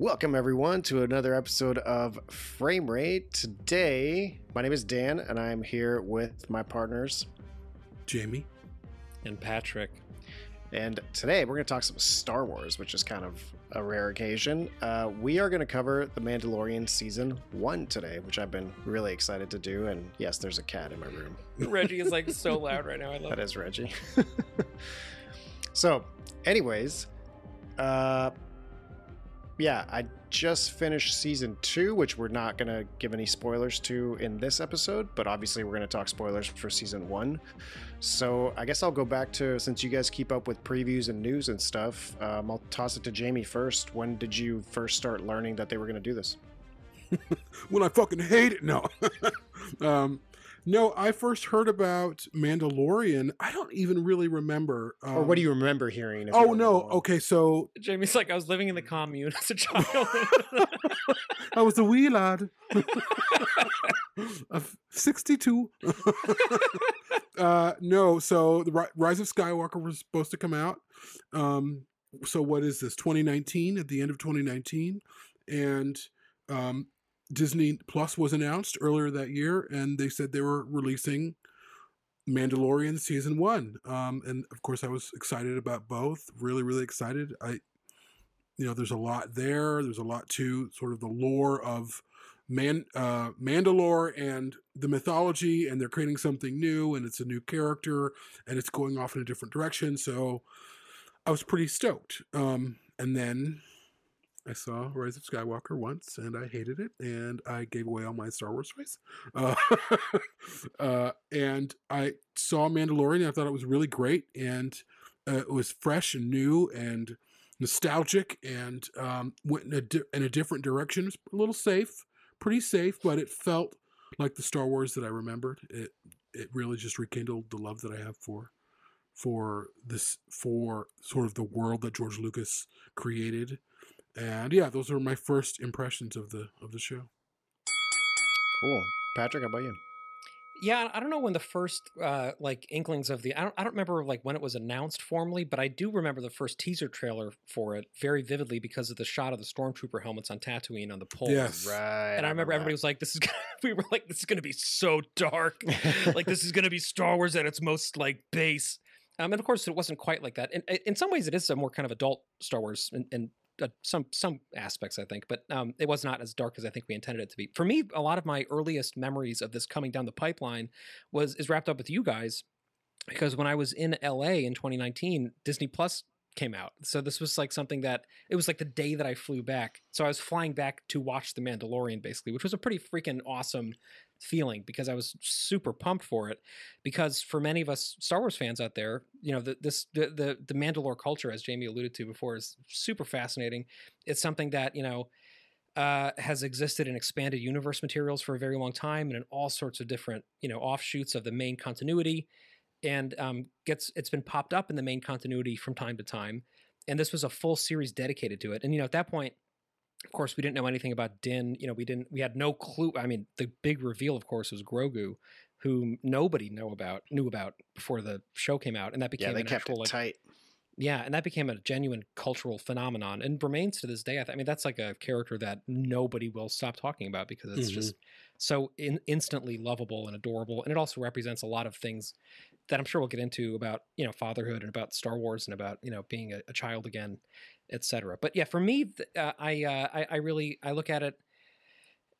Welcome, everyone, to another episode of Frame Rate. Today, my name is Dan, and I'm here with my partners. Jamie. and Patrick. And today, we're going to talk some Star Wars, which is kind of a rare occasion. Uh, we are going to cover The Mandalorian Season 1 today, which I've been really excited to do. And yes, there's a cat in my room. Reggie is like so loud right now. I love That it. is Reggie. so, anyways, uh, yeah, I just finished season two, which we're not going to give any spoilers to in this episode, but obviously we're going to talk spoilers for season one. So, I guess I'll go back to since you guys keep up with previews and news and stuff, um, I'll toss it to Jamie first. When did you first start learning that they were going to do this? When I fucking hate it. No. um, no, I first heard about Mandalorian. I don't even really remember. Um, or what do you remember hearing? Oh, no. Okay, so Jamie's like, I was living in the commune as a child. I was a wee lad of 62. uh, no, so the Rise of Skywalker was supposed to come out. Um, so what is this? 2019 at the end of 2019, and um, Disney Plus was announced earlier that year, and they said they were releasing Mandalorian season one. Um, and of course, I was excited about both. Really, really excited. I you know there's a lot there there's a lot to sort of the lore of man uh mandalore and the mythology and they're creating something new and it's a new character and it's going off in a different direction so i was pretty stoked um and then i saw rise of skywalker once and i hated it and i gave away all my star wars toys uh, uh and i saw mandalorian and i thought it was really great and uh, it was fresh and new and nostalgic and um, went in a, di- in a different direction. It was a little safe, pretty safe, but it felt like the Star Wars that I remembered. It it really just rekindled the love that I have for for this for sort of the world that George Lucas created. And yeah, those are my first impressions of the of the show. Cool. Patrick, how about you? yeah, I don't know when the first uh, like inklings of the I don't I don't remember like when it was announced formally, but I do remember the first teaser trailer for it very vividly because of the shot of the stormtrooper helmets on Tatooine on the pole. Yes. Right. And I remember everybody was like, "This is." Gonna, we were like, "This is going to be so dark. like this is going to be Star Wars at its most like base." Um, and of course, it wasn't quite like that. And uh, in some ways, it is a more kind of adult Star Wars, and, and uh, some some aspects, I think. But um, it was not as dark as I think we intended it to be. For me, a lot of my earliest memories of this coming down the pipeline was is wrapped up with you guys, because when I was in LA in 2019, Disney Plus came out. So this was like something that it was like the day that I flew back. So I was flying back to watch The Mandalorian basically, which was a pretty freaking awesome feeling because I was super pumped for it. Because for many of us Star Wars fans out there, you know, the, this the the the Mandalore culture, as Jamie alluded to before, is super fascinating. It's something that you know uh, has existed in expanded universe materials for a very long time, and in all sorts of different you know offshoots of the main continuity and um, gets it's been popped up in the main continuity from time to time. And this was a full series dedicated to it. And you know, at that point, of course, we didn't know anything about Din. You know, we didn't we had no clue. I mean, the big reveal, of course, was Grogu, whom nobody know about knew about before the show came out, and that became Yeah, they an kept actual it like tight. yeah, and that became a genuine cultural phenomenon and remains to this day. I, th- I mean, that's like a character that nobody will stop talking about because it's Mhm. just so in- instantly lovable and adorable, and it also represents a lot of things that I'm sure we'll get into about you know fatherhood and about Star Wars and about you know being a, a child again, etc. But yeah, for me, th- uh, I, uh, I I really I look at it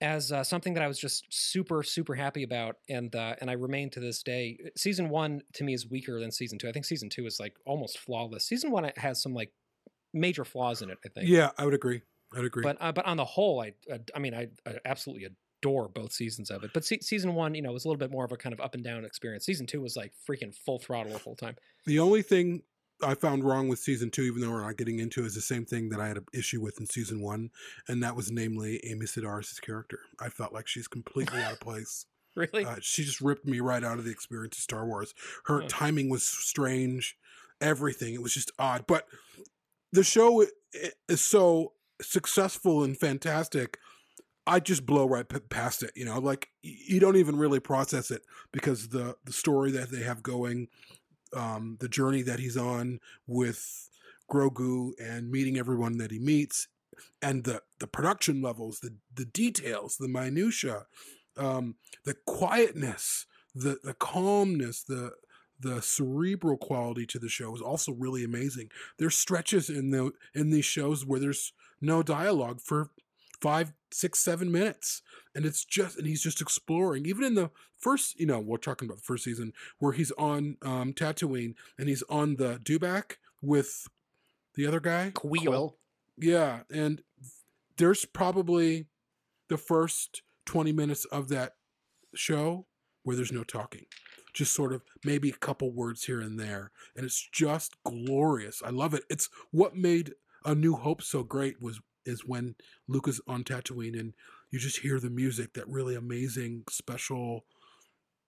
as uh, something that I was just super super happy about, and uh, and I remain to this day. Season one to me is weaker than season two. I think season two is like almost flawless. Season one has some like major flaws in it. I think. Yeah, I would agree. I'd agree. But uh, but on the whole, I uh, I mean I, I absolutely adore both seasons of it. But se- season one, you know, was a little bit more of a kind of up and down experience. Season two was like freaking full throttle the whole time. The only thing I found wrong with season two, even though we're not getting into, it, is the same thing that I had an issue with in season one, and that was namely Amy Sedaris' character. I felt like she's completely out of place. Really, Uh, she just ripped me right out of the experience of Star Wars. Her timing was strange, everything. It was just odd. But the show is so successful and fantastic. I just blow right p- past it. You know, like you don't even really process it because the the story that they have going, um, the journey that he's on with Grogu and meeting everyone that he meets. and the the production levels, the the details, the minutia, um, the quietness, the the calmness, the the cerebral quality to the show is also really amazing. There's stretches in the in these shows where there's no dialogue for five, six, seven minutes, and it's just and he's just exploring. Even in the first, you know, we're talking about the first season where he's on um, Tatooine and he's on the dewback with the other guy. Queel. Quill. Yeah, and there's probably the first 20 minutes of that show where there's no talking. Just sort of maybe a couple words here and there. And it's just glorious. I love it. It's what made A New Hope so great was is when Luke is on Tatooine and you just hear the music, that really amazing, special,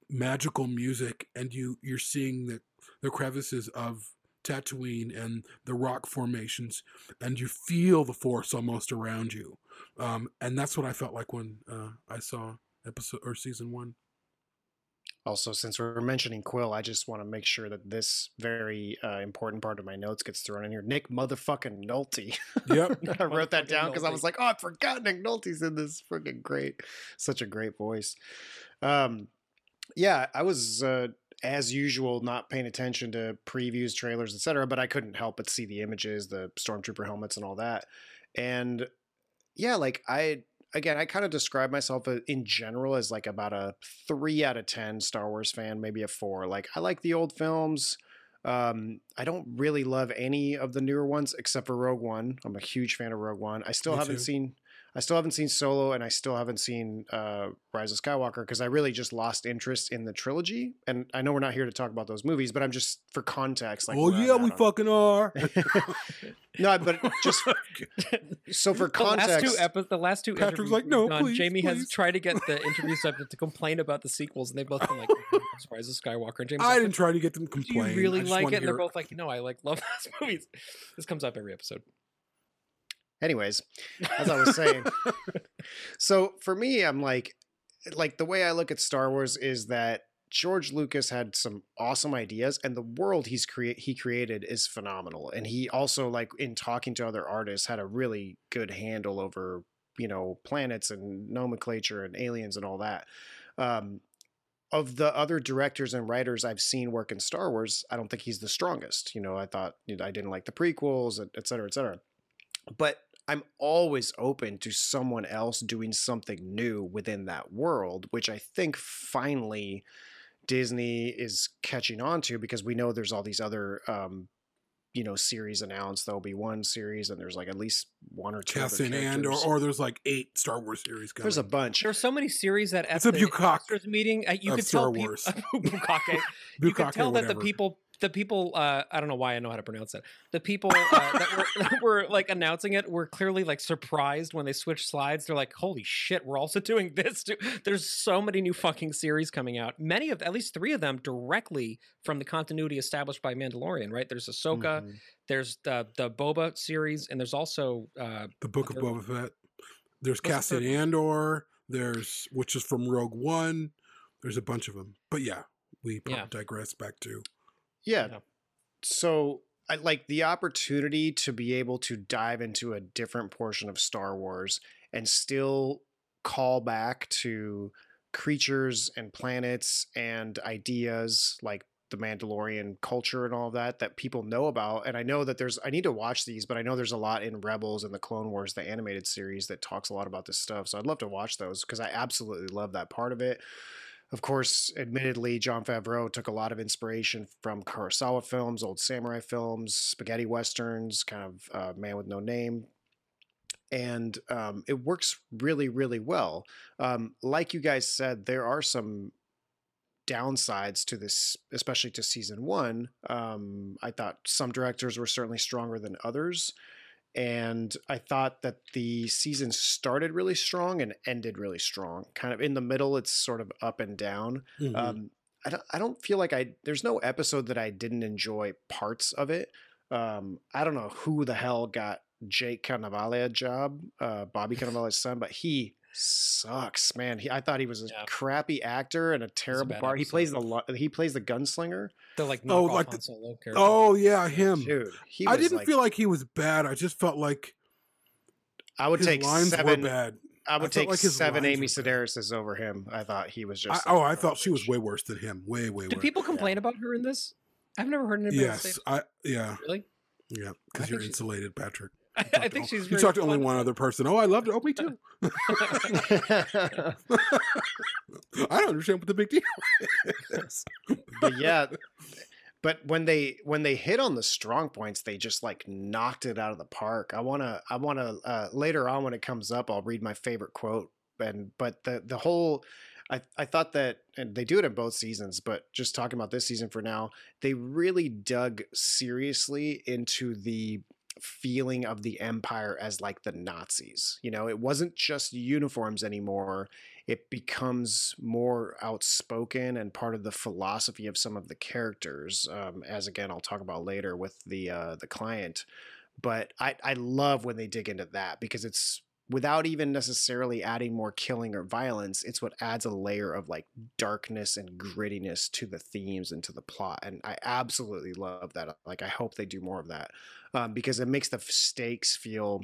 magical music, and you you're seeing the the crevices of Tatooine and the rock formations, and you feel the force almost around you. Um, and that's what I felt like when uh, I saw episode or season one. Also, since we're mentioning Quill, I just want to make sure that this very uh, important part of my notes gets thrown in here. Nick motherfucking Nolte. Yep. I wrote that down because I was like, oh, I forgot Nick Nolte's in this. Freaking great. Such a great voice. Um, yeah, I was, uh, as usual, not paying attention to previews, trailers, etc. But I couldn't help but see the images, the stormtrooper helmets, and all that. And yeah, like I again, I kind of describe myself uh, in general as like about a three out of ten Star Wars fan, maybe a four. Like I like the old films. Um, I don't really love any of the newer ones except for Rogue One. I'm a huge fan of Rogue One. I still Me haven't too. seen. I still haven't seen Solo, and I still haven't seen uh, Rise of Skywalker because I really just lost interest in the trilogy. And I know we're not here to talk about those movies, but I'm just for context. Like, oh yeah, we on- fucking are. no, but just so for the last context. two epi- the last two Patrick's interviews like, "No, done, please, Jamie has tried to get the interview subject to complain about the sequels, and they've both been like, "Rise of Skywalker." And Jamie's I like, didn't try to get them Do you complain. really I just like it? And they're hear- both like, "No, I like love those movies." This comes up every episode. Anyways, as I was saying, so for me, I'm like, like the way I look at Star Wars is that George Lucas had some awesome ideas, and the world he's create he created is phenomenal. And he also, like, in talking to other artists, had a really good handle over you know planets and nomenclature and aliens and all that. Um, of the other directors and writers I've seen work in Star Wars, I don't think he's the strongest. You know, I thought you know, I didn't like the prequels, et et cetera, et cetera. But I'm always open to someone else doing something new within that world, which I think finally Disney is catching on to because we know there's all these other, um, you know, series announced. There'll be one series, and there's like at least one or two. other Cassian Andor, characters. or there's like eight Star Wars series coming. there's a bunch. There's so many series that at It's a the bukkake investors meeting, uh, you could Star tell peop- Wars. bukkake. you could tell that the people the people uh i don't know why i know how to pronounce that the people uh, that, were, that were like announcing it were clearly like surprised when they switched slides they're like holy shit we're also doing this too there's so many new fucking series coming out many of at least three of them directly from the continuity established by mandalorian right there's ahsoka Mhm. there's the the boba series and there's also uh the Book of third Boba Fett. There's What's the Cassian Andor. There's which is from Rogue One. There's a bunch of them. But yeah, we Yeah. digress back to Yeah. Yeah. So I like the opportunity to be able to dive into a different portion of Star Wars and still call back to creatures and planets and ideas like the Mandalorian culture and all of that that people know about. And I know that there's I need to watch these, but I know there's a lot in Rebels and the Clone Wars, the animated series that talks a lot about this stuff. So I'd love to watch those because I absolutely love that part of it. Of course, admittedly, Jon Favreau took a lot of inspiration from Kurosawa films, old samurai films, spaghetti westerns, kind of uh, Man with No Name. And um, it works really, really well. Um, like you guys said, there are some downsides to this, especially to season one. Um, I thought some directors were certainly stronger than others. And I thought that the season started really strong and ended really strong. Kind of in the middle, it's sort of up and down. Mhm. Um, I don't. I don't feel like I. There's no episode that I didn't enjoy parts of it. Um, I don't know who the hell got Jake Cannavale a job, uh, Bobby Cannavale's son, but he sucks, man. He, I thought he was a Yeah. crappy actor and a terrible bad part. He plays the lo- he plays the gunslinger. the like Oh, like the- Solo character. Oh yeah, him. Dude, he I didn't like, feel like he was bad. I just felt like I would his take lines seven. were bad. I would felt take like his seven Amy were bad. Sedaris over him. I thought he was I, just. oh, I thought she was way worse than him. Way, way Do worse. people complain about her in this? I've never heard anybody else say Yes, I yeah really. yeah because you're she's- insulated, Patrick. I, I think o- she's. You talked to only one other person. Oh, I loved it. Oh, me too. I don't understand what the big deal is. but yeah, but when they when they hit on the strong points, they just like knocked it out of the park. I wanna I wanna uh, later on when it comes up, I'll read my favorite quote. And but the the whole. I, I thought that, and they do it in both seasons, but just talking about this season for now, they really dug seriously into the feeling of the empire as like the Nazis. You know, it wasn't just uniforms anymore. It becomes more outspoken and part of the philosophy of some of the characters. Um, as again, I'll talk about later with the uh, the client. But I I love when they dig into that because it's without even necessarily adding more killing or violence, it's what adds a layer of like darkness and grittiness to the themes and to the plot. And I absolutely love that. Like, I hope they do more of that um, because it makes the stakes feel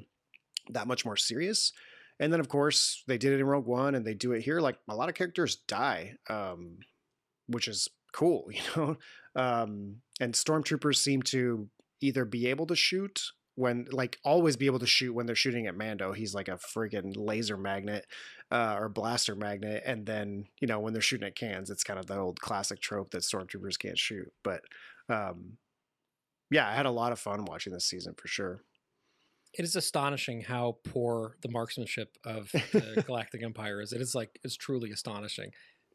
that much more serious. And then, of course, they did it in Rogue One and they do it here. Like, a lot of characters die, um, which is cool, you know? Um, and stormtroopers seem to either be able to shoot when like always be able to shoot when they're shooting at Mando. He's like a friggin' laser magnet uh, or blaster magnet, and then you know when they're shooting at cans, it's kind of the old classic trope that stormtroopers can't shoot. But um, yeah, I had a lot of fun watching this season for sure. It is astonishing how poor the marksmanship of the Galactic Empire is. It is like it's truly astonishing.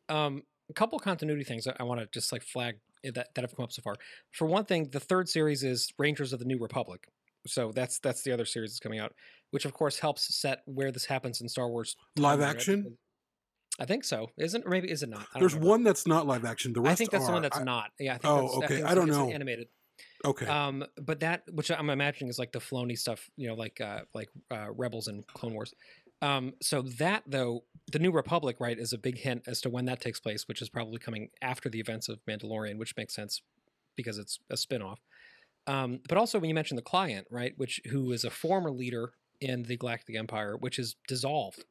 Um, a couple continuity things I, I want to just like flag that that have come up so far. For one thing, the third series is Rangers of the New Republic, so that's that's the other series that's coming out, which of course helps set where this happens in Star Wars. Live right? action? I think so. Isn't or maybe is it not? I There's remember. one that's not live action. The rest I think that's are. the one that's I- not. Yeah. I think Oh, that's, okay. think I don't it's know. Animated. Okay. Um, but that, which I'm imagining, is like the Filoni stuff, you know, like uh, like uh, Rebels and Clone Wars. Um, so that though, the New Republic, right, is a big hint as to when that takes place, which is probably coming after the events of Mandalorian, which makes sense because it's a spinoff. Um, but also when you mention the client, right, which who is a former leader in the Galactic Empire, which is dissolved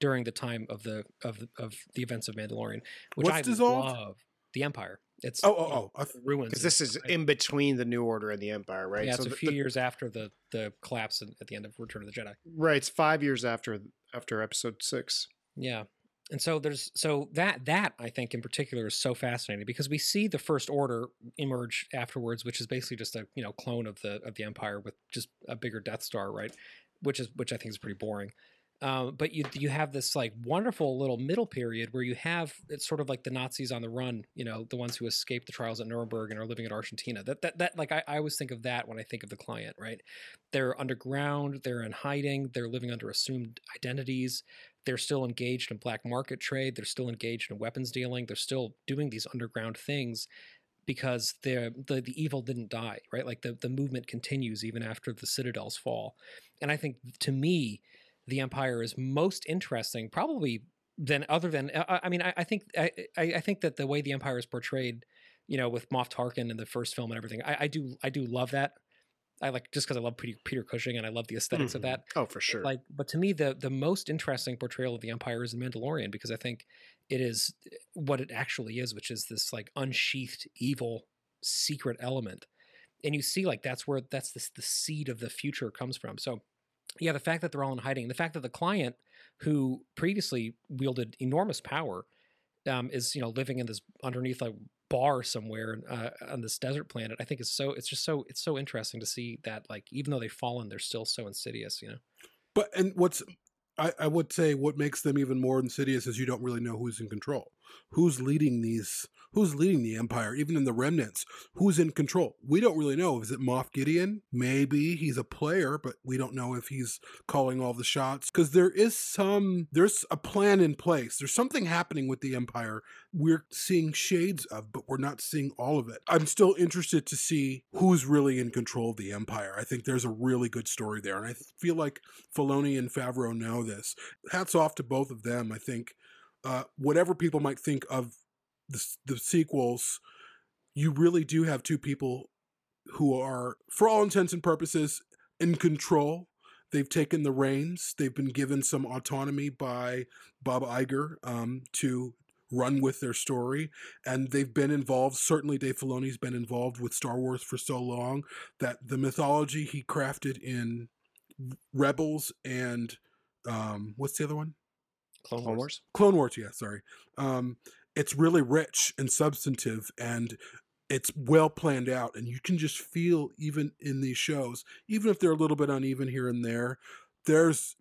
during the time of the of the, of the events of Mandalorian, which What's I dissolved? love. The Empire. It's Oh, oh, oh. Ruins. Because this is right? in between the New Order and the Empire, right? Yeah, it's a the- few the- years after the the collapse at the end of Return of the Jedi. right. It's five years after after Episode Six. Yeah. And so there's so that that I think in particular is so fascinating because we see the first order emerge afterwards, which is basically just a you know clone of the of the Empire with just a bigger Death Star, right? Which is which I think is pretty boring. Um, but you you have this like wonderful little middle period where you have it's sort of like the Nazis on the run, you know, the ones who escaped the trials at Nuremberg and are living in Argentina. That that that like I, I always think of that when I think of the client, right? They're underground, they're in hiding, they're living under assumed identities, they're still engaged in black market trade, they're still engaged in weapons dealing, they're still doing these underground things because the the evil didn't die, right? Like the the movement continues even after the citadels fall. And I think to me, the empire is most interesting, probably than other than I, I mean, I, I think I I think that the way the empire is portrayed, you know, with Moff Tarkin in the first film and everything, I, I do I do love that. I like just because I love Peter, Peter Cushing and I love the esthetics of Mhm. that Oh, for sure. like but to me the the most interesting portrayal of the empire is in mandalorian because i think it is what it actually is which is this like unsheathed evil secret element and you see like that's where that's this the seed of the future comes from so yeah the fact that they're all in hiding the fact that the client who previously wielded enormous power um, is you know living in this underneath a bar somewhere uh, on this desert planet i think is so it's just so it's so interesting to see that like even though they've fallen they're still so insidious you know But and what's I, I would say what makes them even more insidious is you don't really know who's in control. Who's leading these who's leading the empire, even in the remnants, who's in control? We don't really know. Is it Moff Gideon? Maybe he's a player, but we don't know if he's calling all the shots. Because there is some there's a plan in place. There's something happening with the empire we're seeing shades of, but we're not seeing all of it. I'm still interested to see who's really in control of the empire. I think there's a really good story there. And I feel like Filoni and Favreau know this. Hats off to both of them. I think uh, whatever people might think of the, the sequels, you really do have two people who are, for all intents and purposes, in control. they've taken the reins. They've been given some autonomy by Bob Iger um, to run with their story, and they've been involved. Certainly, Dave Filoni's been involved with Star Wars for so long that the mythology he crafted in Rebels and um, what's the other one? Clone. Wars. Clone Wars, yeah, sorry. Um, it's really rich and substantive, and it's well planned out, and you can just feel even in these shows, even if they're a little bit uneven here and there, there's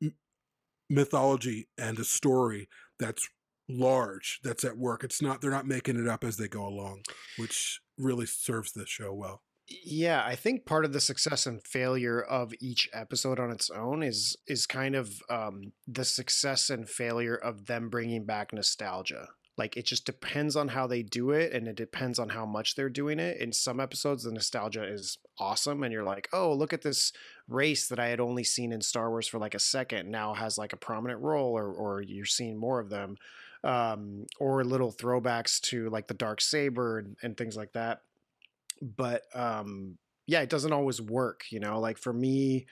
mythology and a story that's large that's at work. It's not they're not making it up as they go along, which really serves the show well. Yeah, I think part of the success and failure of each episode on its own is is kind of um, the success and failure of them bringing back nostalgia. Like it just depends on how they do it, and it depends on how much they're doing it. In some episodes, the nostalgia is awesome, and you're like, "Oh, look at this race that I had only seen in Star Wars for like a second now has like a prominent role," or or you're seeing more of them, um, or little throwbacks to like the dark saber and, and things like that but um yeah it doesn't always work you know like for me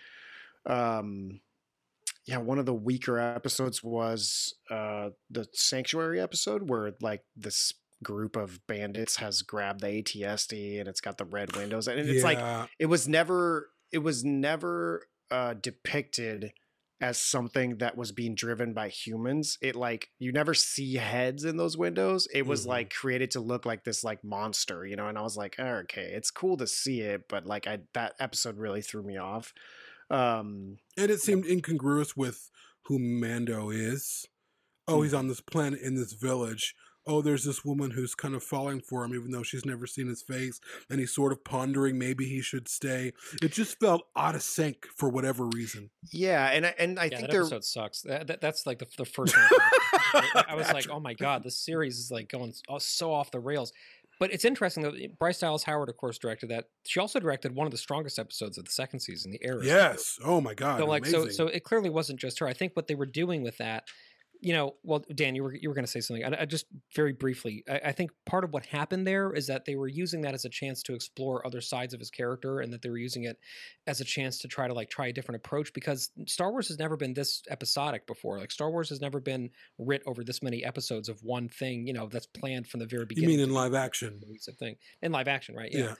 um yeah one of the weaker episodes was uh the sanctuary episode where like this group of bandits has grabbed the AT-ST and it's got the red windows and it's like it was never it was never uh depicted as something that was being driven by humans. It like you never see heads in those windows. It was Mhm. like created to look like this like monster you know and i was like "Oh, okay it's cool to see it but like i that episode really threw me off um and it seemed incongruous with who Mando is. Oh, he's on this planet in this village. Oh, there's this woman who's kind of falling for him, even though she's never seen his face, and he's sort of pondering maybe he should stay. It just felt out of sync for whatever reason. yeah and i and i yeah, think that they're episode sucks. That, that- that's like the, the first one. I, I was like, oh my god, this series is like going so- so off the rails. But it's interesting that eh, Bryce Dallas Howard, of course, directed that. She also directed one of the strongest episodes of the second season, The Heiress. Yes. Oh my God. So like so so it clearly wasn't just her. I think what they were doing with that, you know, well, Dan, you were you were going to say something. I, I just very briefly, I, I think part of what happened there is that they were using that as a chance to explore other sides of his character, and that they were using it as a chance to try to like try a different approach because Star Wars has never been this episodic before. Like Star Wars has never been writ over this many episodes of one thing, you know, that's planned from the very beginning. you mean in live action? cohesive thing in live action, right? Yeah.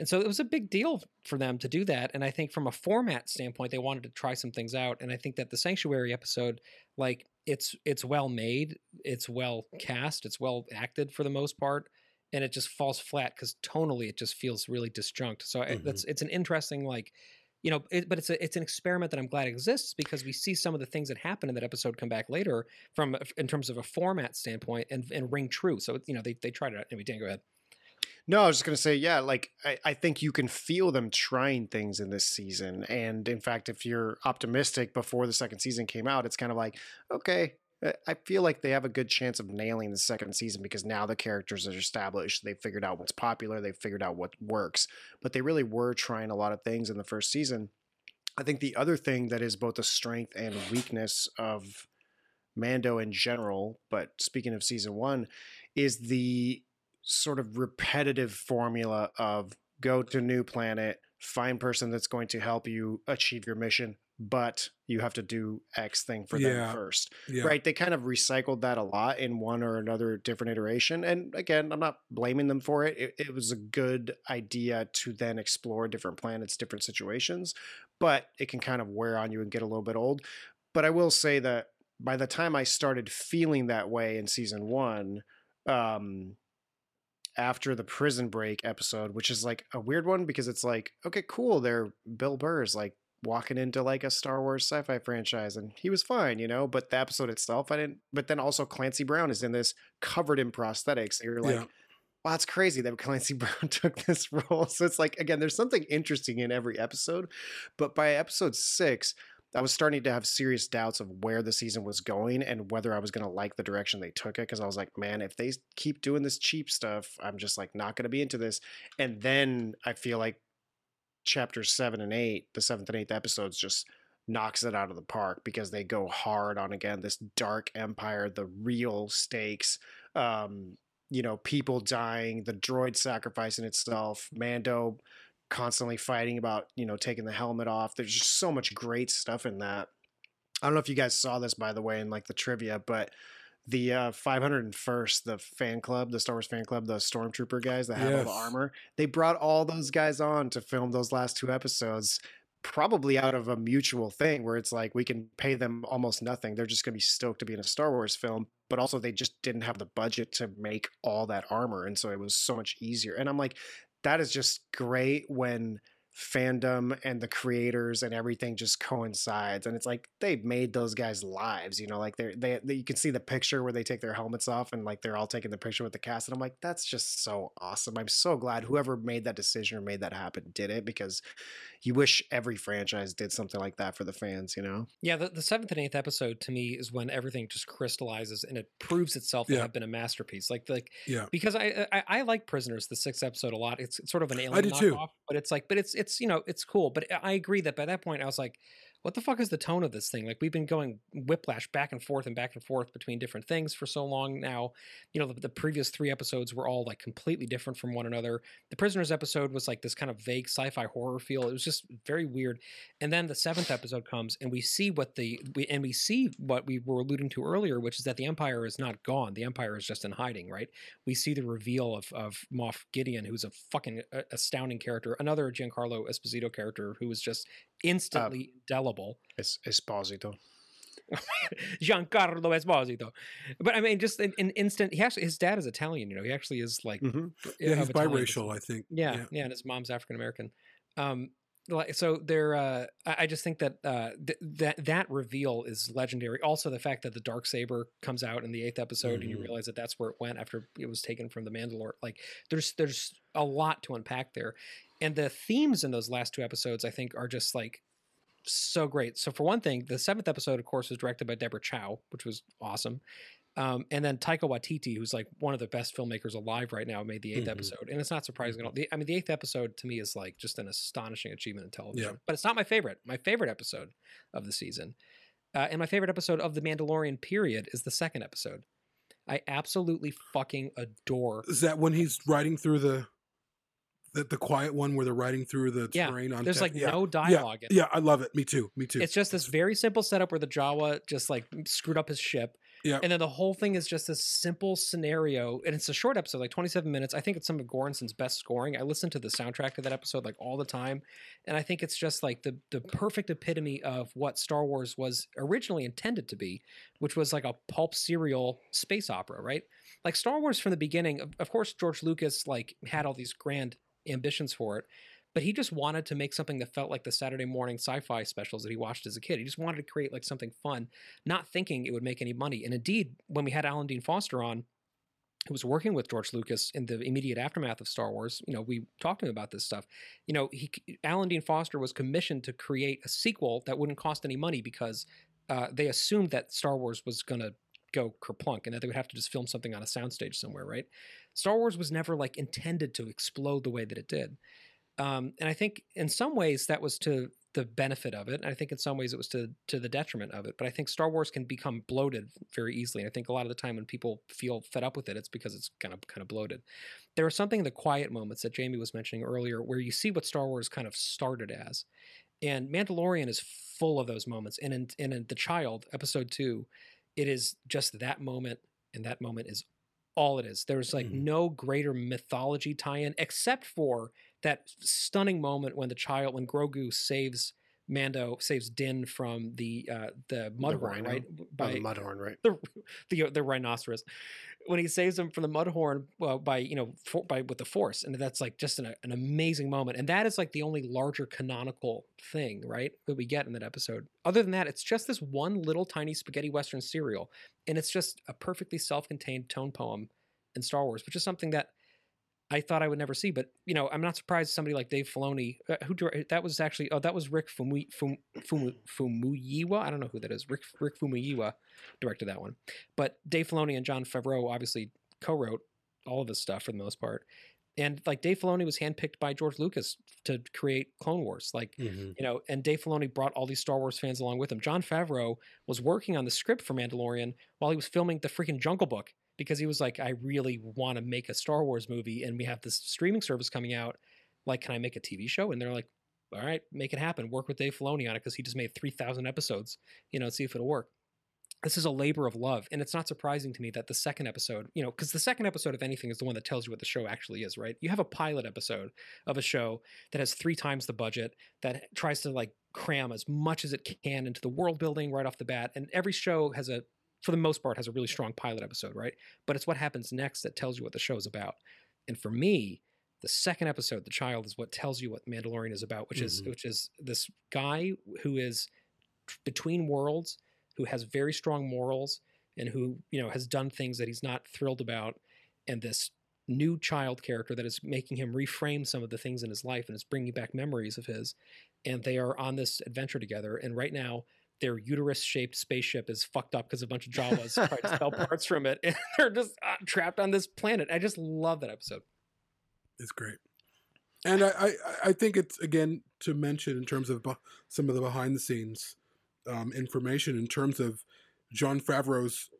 And so it was a big deal for them to do that. And I think from a format standpoint, they wanted to try some things out. And I think that the Sanctuary episode, like it's it's well made, it's well mm. cast, it's well acted for the most part, and it just falls flat because tonally it just feels really disjunct. So I, that's mm-hmm. it's an interesting like. You know, it, but it's a it's an experiment that I'm glad exists because we see some of the things that happen in that episode come back later from in terms of a format standpoint and, and ring true. So you know they they tried it out. Anyway, Dan, go ahead. No, I was just gonna say, yeah, like I, I think you can feel them trying things in this season. And in fact, if you're optimistic before the second season came out, it's kind of like, okay, I- I feel like they have a good chance of nailing the second season because now the characters are established. They've figured out what's popular, they've figured out what works. But they really were trying a lot of things in the first season. I think the other thing that is both a strength and weakness of Mando in general, but speaking of season one, is the sort of repetitive formula of go to new planet, find person that's going to help you achieve your mission, but you have to do X thing for Yeah. them first. Yeah. Right? They kind of recycled that a lot in one or another different iteration. And again, I'm not blaming them for it. It, it was a good idea to then explore different planets, different situations, but it can kind of wear on you and get a little bit old. But I will say that by the time I started feeling that way in season one, um, after the prison break episode, which is like a weird one because it's like, okay, cool. They're Bill Burr's like walking into like a Star Wars sci-fi franchise and he was fine, you know, but the episode itself, I didn't, but then also Clancy Brown is in this covered in prosthetics. And you're like, Yeah. wow, it's crazy that Clancy Brown took this role. So it's like, again, there's something interesting in every episode, but by episode six, I was starting to have serious doubts of where the season was going and whether I was going to like the direction they took it. Cause I was like, man, if they keep doing this cheap stuff, I'm just like not going to be into this. And then I feel like chapters seven and eight, the seventh and eighth episodes just knocks it out of the park because they go hard on again this dark empire, the real stakes, um, you know, people dying, the droid sacrificing itself, Mando constantly fighting about you know taking the helmet off. There's just so much great stuff in that. I don't know if you guys saw this by the way in like the trivia, but the uh, 501st, the fan club, the Star Wars fan club, the stormtrooper guys that have all the armor, they brought all those guys on to film those last two episodes. Probably out of a mutual thing where it's like we can pay them almost nothing. They're just going to be stoked to be in a Star Wars film, but also they just didn't have the budget to make all that armor. And so it was so much easier. And I'm like, that is just great when fandom and the creators and everything just coincides and it's like they made those guys lives you know like they're they, they you can see the picture where they take their helmets off and like they're all taking the picture with the cast and i'm like that's just so awesome i'm so glad whoever made that decision or made that happen did it because you wish every franchise did something like that for the fans you know Yeah, the, the seventh and eighth episode to me is when everything just crystallizes and it proves itself to Yeah. have been a masterpiece. Like, like Yeah. because I, I I like Prisoners, the sixth episode a lot. It's, it's sort of an alien I do too. but it's like, but it's it's you know it's cool. But I agree that by that point I was like, what the fuck is the tone of this thing? Like we've been going whiplash back and forth and back and forth between different things for so long now. You know, the, the previous three episodes were all like completely different from one another. The Prisoners episode was like this kind of vague sci-fi horror feel. It was just very weird. And then the seventh episode comes, and we see what the we, and we see what we were alluding to earlier, which is that the Empire is not gone. The Empire is just in hiding, right? We see the reveal of of Moff Gideon, who's a fucking uh, astounding character, another Giancarlo Esposito character who was just instantly indelible. it's esposito Giancarlo Esposito, but I mean, just an, an instant. He actually, his dad is Italian. You know, he actually is like mm-hmm. Yeah, he's Italian biracial, I think. Yeah, yeah, and his mom's African American. Um, like so, they're. Uh, I just think that uh, th- that that reveal is legendary. Also, the fact that the dark saber comes out in the eighth episode, and you Mhm. realize that that's where it went after it was taken from the Mandalore. Like, there's there's a lot to unpack there, and the themes in those last two episodes, I think, are just like so great. So for one thing, the seventh episode, of course, was directed by Deborah Chow, which was awesome. Um, and then Taika Waititi, who's like one of the best filmmakers alive right now, made the 8th Mhm. episode, and it's not surprising at all. The, I mean, the eighth episode to me is like just an astonishing achievement in television. Yeah. But it's not my favorite. My favorite episode of the season, uh, and my favorite episode of the Mandalorian period is the second episode. I absolutely fucking adore. Is that when he's riding through the the, the quiet one where they're riding through the Yeah, terrain on There's Tech- like yeah. no dialogue. in it. Yeah, I love it. Me too. Me too. It's just this very simple setup where the Jawa just like screwed up his ship. Yeah. And then the whole thing is just this simple scenario. And it's a short episode, like 27 minutes. I think it's some of Göransson's best scoring. I listen to the soundtrack to that episode like all the time. And I think it's just like the the perfect epitome of what Star Wars was originally intended to be, which was like a pulp serial space opera, right? Like Star Wars from the beginning, of, of course, George Lucas like had all these grand ambitions for it but he just wanted to make something that felt like the Saturday morning sci-fi specials that he watched as a kid. He just wanted to create like something fun, not thinking it would make any money. And indeed, when we had Alan Dean Foster on, who was working with George Lucas in the immediate aftermath of Star Wars, you know, we talked to him about this stuff. You know, he Alan Dean Foster was commissioned to create a sequel that wouldn't cost any money because uh, they assumed that Star Wars was going to go kerplunk and that they would have to just film something on a soundstage somewhere, right? Star Wars was never like intended to explode the way that it did. Um, and I think in some ways that was to the benefit of it. And I think in some ways it was to to the detriment of it. But I think Star Wars can become bloated very easily. And I think a lot of the time when people feel fed up with it, it's because it's kind of kind of bloated. There are something in the quiet moments that Jamie was mentioning earlier where you see what Star Wars kind of started as. And Mandalorian is full of those moments. And in, and in The Child, episode two, it is just that moment, and that moment is all it is. There's like Mhm. no greater mythology tie-in except for that stunning moment when the child, when Grogu saves Mando, saves Din from the uh, the Mudhorn, right? by the mudhorn right. the the the rhinoceros. When he saves him from the mudhorn well, by you know for, by with the force and that's like just an, an amazing moment and that is like the only larger canonical thing right that we get in that episode. Other than that it's just this one little tiny spaghetti western serial and it's just a perfectly self-contained tone poem in star wars which is something that I thought I would never see, but you know, I'm not surprised somebody like Dave Filoni, uh, who dir- that was actually, oh, that was Rick Fumu, Fum, Fumu, Famuyiwa. I don't know who that is. Rick Rick Famuyiwa directed that one, but Dave Filoni and Jon Favreau obviously co-wrote all of this stuff for the most part. And like Dave Filoni was handpicked by George Lucas to create Clone Wars, like Mhm. you know, and Dave Filoni brought all these Star Wars fans along with him. Jon Favreau was working on the script for Mandalorian while he was filming the freaking Jungle Book because he was like, I really want to make a Star Wars movie, and we have this streaming service coming out. like, can I make a TV show? And they're like, all right, make it happen. Work with Dave Filoni on it because he just made 3,000 episodes, you know, see if it'll work. This is a labor of love. And it's not surprising to me that the second episode, you know, because the second episode, of anything, is the one that tells you what the show actually is, right? You have a pilot episode of a show that has three times the budget, that tries to like cram as much as it can into the world building right off the bat. And every show has a, for the most part, has a really strong pilot episode, right? But it's what happens next that tells you what the show is about. And for me, the second episode, the child, is what tells you what Mandalorian is about, which is Mhm. which is this guy who is between worlds, who has very strong morals, and who you know has done things that he's not thrilled about, and this new child character that is making him reframe some of the things in his life and is bringing back memories of his, and they are on this adventure together. And right now, their uterus-shaped spaceship is fucked up because a bunch of Jawas tried to sell parts from it, and they're just uh, trapped on this planet. I just love that episode. It's great. And I, I, I think it's again to mention in terms of some of the behind the scenes um, information in terms of Jon Favreau's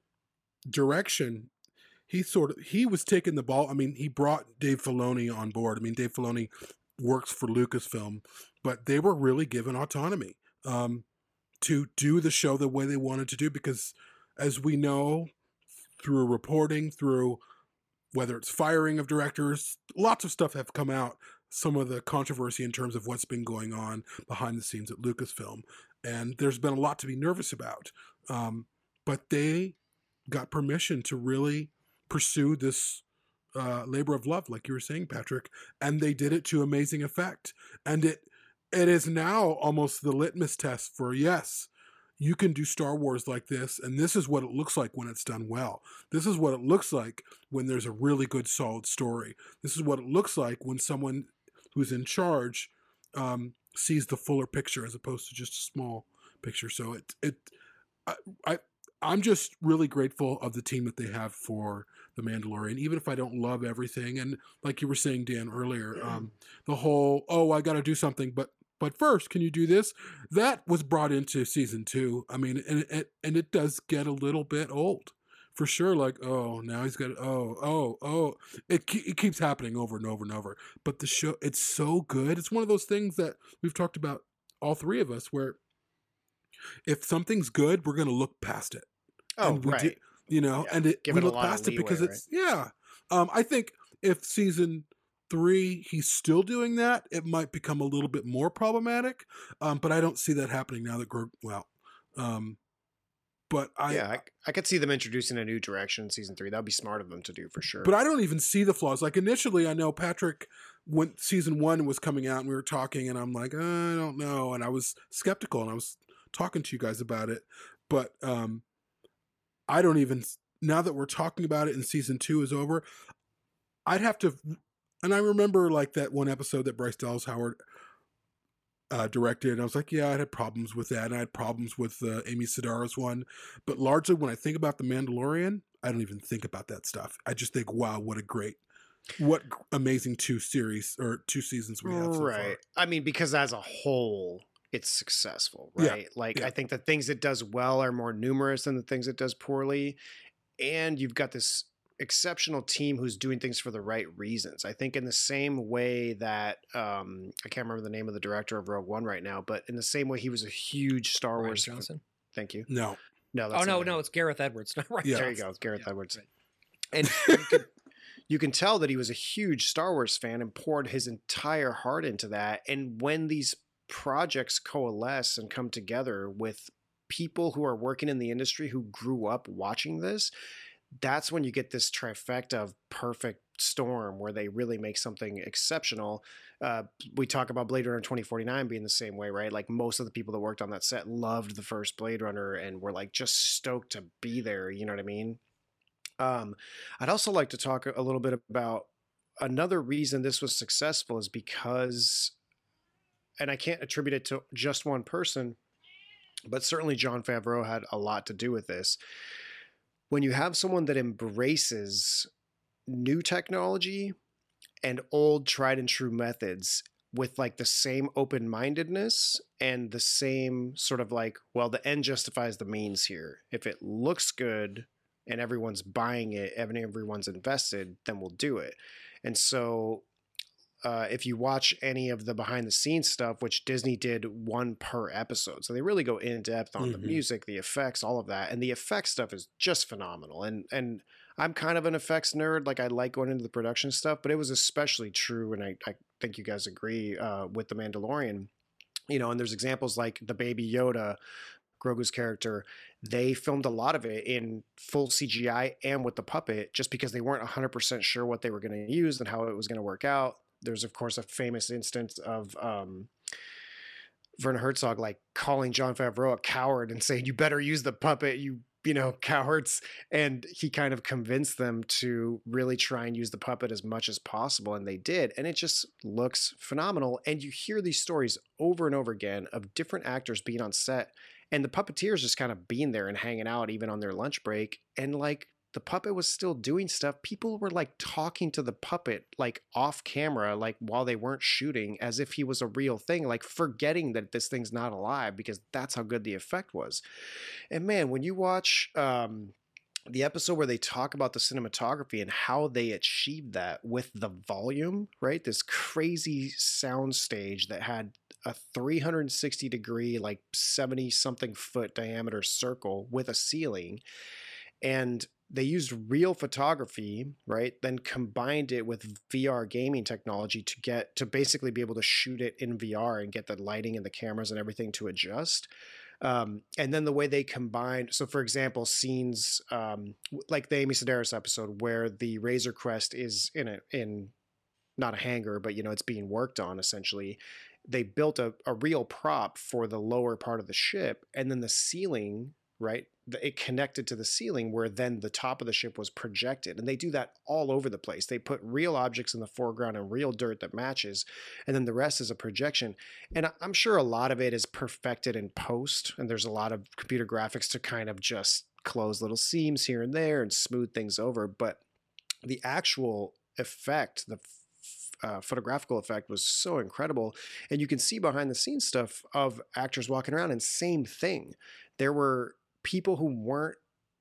direction. He sort of he was taking the ball. I mean, he brought Dave Filoni on board. I mean, Dave Filoni works for Lucasfilm, but they were really given autonomy um, to do the show the way they wanted to do because, as we know, through reporting, through whether it's firing of directors, lots of stuff have come out. Some of the controversy in terms of what's been going on behind the scenes at Lucasfilm, and there's been a lot to be nervous about. Um, but they got permission to really pursue this uh, labor of love, like you were saying, Patrick, and they did it to amazing effect. And it it is now almost the litmus test for yes, you can do Star Wars like this, and this is what it looks like when it's done well. This is what it looks like when there's a really good, solid story. This is what it looks like when someone who's in charge um, sees the fuller picture as opposed to just a small picture. So it it I, I I'm just really grateful of the team that they have for the Mandalorian, even if I don't love everything. And like you were saying, Dan earlier, um, the whole oh I got to do something, but but first, can you do this? That was brought into season two. I mean, and it and it does get a little bit old for sure. Like, oh, now he's got oh, oh, oh. It it keeps happening over and over and over. But the show, it's so good. It's one of those things that we've talked about, all three of us, where if something's good, we're gonna look past it. Oh, And we right. do- you know, Yeah, and it give we it look past it because it's yeah. Um, I think if season three he's still doing that, it might become a little bit more problematic. Um, but I don't see that happening now that Greg. Well, um, but I yeah, I, I could see them introducing a new direction in season three. That'd be smart of them to do for sure. But I don't even see the flaws. Like initially, I know Patrick when season one was coming out and we were talking, and I'm like, "Uh, I don't know, and I was skeptical, and I was talking to you guys about it. But um, I don't even now that we're talking about it and season two is over, I'd have to. And I remember like that one episode that Bryce Dallas Howard uh, directed. And I was like, yeah, I had problems with that. And I had problems with uh, Amy Sedaris one. But largely, when I think about The Mandalorian, I don't even think about that stuff. I just think, wow, what a great, what amazing two series or two seasons we have so right. far. I mean, because as a whole, it's successful, Yeah, right? Like yeah. I think the things it does well are more numerous than the things it does poorly, and you've got this exceptional team who's doing things for the right reasons. I think in the same way that um, I can't remember the name of the director of Rogue One right now, but in the same way he was a huge Star Ryan Wars. fan- Johnson. Thank you. No, No, Oh no, not no, it's Gareth Edwards, not Ryan Yeah. There you Johnson. go, Gareth Yeah, Edwards. right. And you can, you can tell that he was a huge Star Wars fan and poured his entire heart into that. And when these projects coalesce and come together with people who are working in the industry who grew up watching this, that's when you get this trifecta of perfect storm where they really make something exceptional. Uh, we talk about Blade Runner 2049 being the same way, right? Like most of the people that worked on that set loved the first Blade Runner and were like just stoked to be there. You know what I mean? Um, I'd also like to talk a little bit about another reason this was successful is because, and I can't attribute it to just one person, but certainly Jon Favreau had a lot to do with this. When you have someone that embraces new technology and old tried and true methods with like the same open mindedness and the same sort of like, well, the end justifies the means here. If it looks good and everyone's buying it and everyone's invested, then we'll do it. And so uh, if you watch any of the behind the scenes stuff, which Disney did one per episode, so they really go in depth on the Mhm. music, the effects, all of that, and the effects stuff is just phenomenal. And and I'm kind of an effects nerd, like I like going into the production stuff, but it was especially true, and I I think you guys agree uh, with the Mandalorian. You know, and there's examples like the Baby Yoda, Grogu's character. They filmed a lot of it in full CGI and with the puppet, just because they weren't 100% sure what they were going to use and how it was going to work out there's of course a famous instance of um, Werner Herzog like calling Jon Favreau a coward and saying you better use the puppet, you you know cowards, and he kind of convinced them to really try and use the puppet as much as possible, and they did, and it just looks phenomenal. And you hear these stories over and over again of different actors being on set, and the puppeteers just kind of being there and hanging out even on their lunch break, and like the puppet was still doing stuff. People were like talking to the puppet like off camera, like while they weren't shooting, as if he was a real thing, like forgetting that this thing's not alive because that's how good the effect was. And man, when you watch um, the episode where they talk about the cinematography and how they achieved that with the volume, right? This crazy sound stage that had a 360 degree, like 70 something foot diameter circle with a ceiling. And they used real photography, right? Then combined it with VR gaming technology to get to basically be able to shoot it in VR and get the lighting and the cameras and everything to adjust. Um, and then the way they combined, so for example, scenes um, like the Amy Sedaris episode where the Razor Crest is in a in not a hangar, but you know it's being worked on essentially. They built a, a real prop for the lower part of the ship, and then the ceiling right? It connected to the ceiling where then the top of the ship was projected. And they do that all over the place. They put real objects in the foreground and real dirt that matches, and then the rest is a projection. And I'm sure a lot of it is perfected in post, and there's a lot of computer graphics to kind of just close little seams here and there and smooth things over. But the actual effect, the uh, photographical effect was so incredible. And you can see behind the scenes stuff of actors walking around, and same thing. There were people who weren't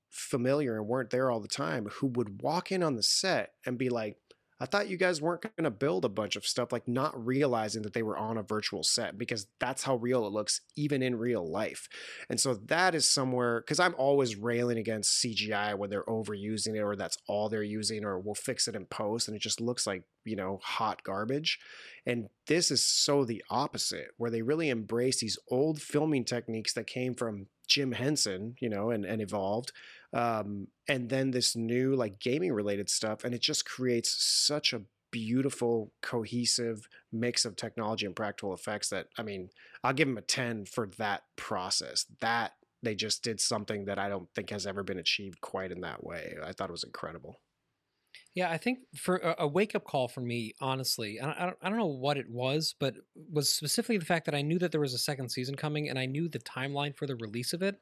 familiar and weren't there all the time who would walk in on the set and be like, I thought you guys weren't going to build a bunch of stuff, like not realizing that they were on a virtual set because that's how real it looks, even in real life. And so that is somewhere, because I'm always railing against CGI when they're overusing it or that's all they're using or we'll fix it in post and it just looks like, you know, hot garbage. And this is so the opposite, where they really embrace these old filming techniques that came from Jim Henson, you know, and, and evolved. Um, and then this new like gaming related stuff. And it just creates such a beautiful, cohesive mix of technology and practical effects that, I mean, I'll give them a 10 for that process. That they just did something that I don't think has ever been achieved quite in that way. I thought it was incredible. Yeah, I think for a, wake up call for me, honestly, I I don't, I don't know what it was, but was specifically the fact that I knew that there was a second season coming and I knew the timeline for the release of it.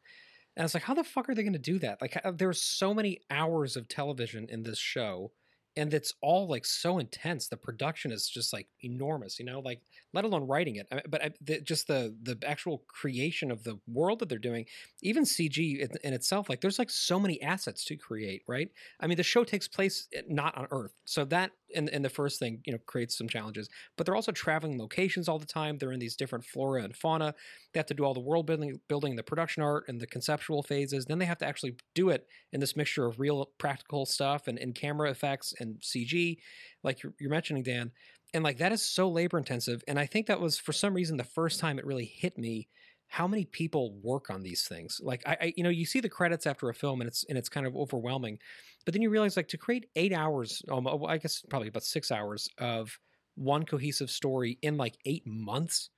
And I was like, how the fuck are they going to do that? Like, uh, there's so many hours of television in this show, and it's all like so intense. The production is just like enormous, you know, like let alone writing it. But I, the, just the the actual creation of the world that they're doing, even CG in, in, itself, like there's like so many assets to create, right? I mean, the show takes place eh, not on Earth, so that in, in the first thing, you know, creates some challenges. But they're also traveling locations all the time. They're in these different flora and fauna. They have to do all the world building, building, the production art, and the conceptual phases. Then they have to actually do it in this mixture of real practical stuff and, and camera effects and CG, like you're, you're mentioning, Dan. And like that is so labor intensive. And I think that was for some reason the first time it really hit me how many people work on these things? Like I, I, you know you see the credits after a film and it's and it's kind of overwhelming but then you realize like to create eight hours um, i guess probably about six hours of one cohesive story in like eight months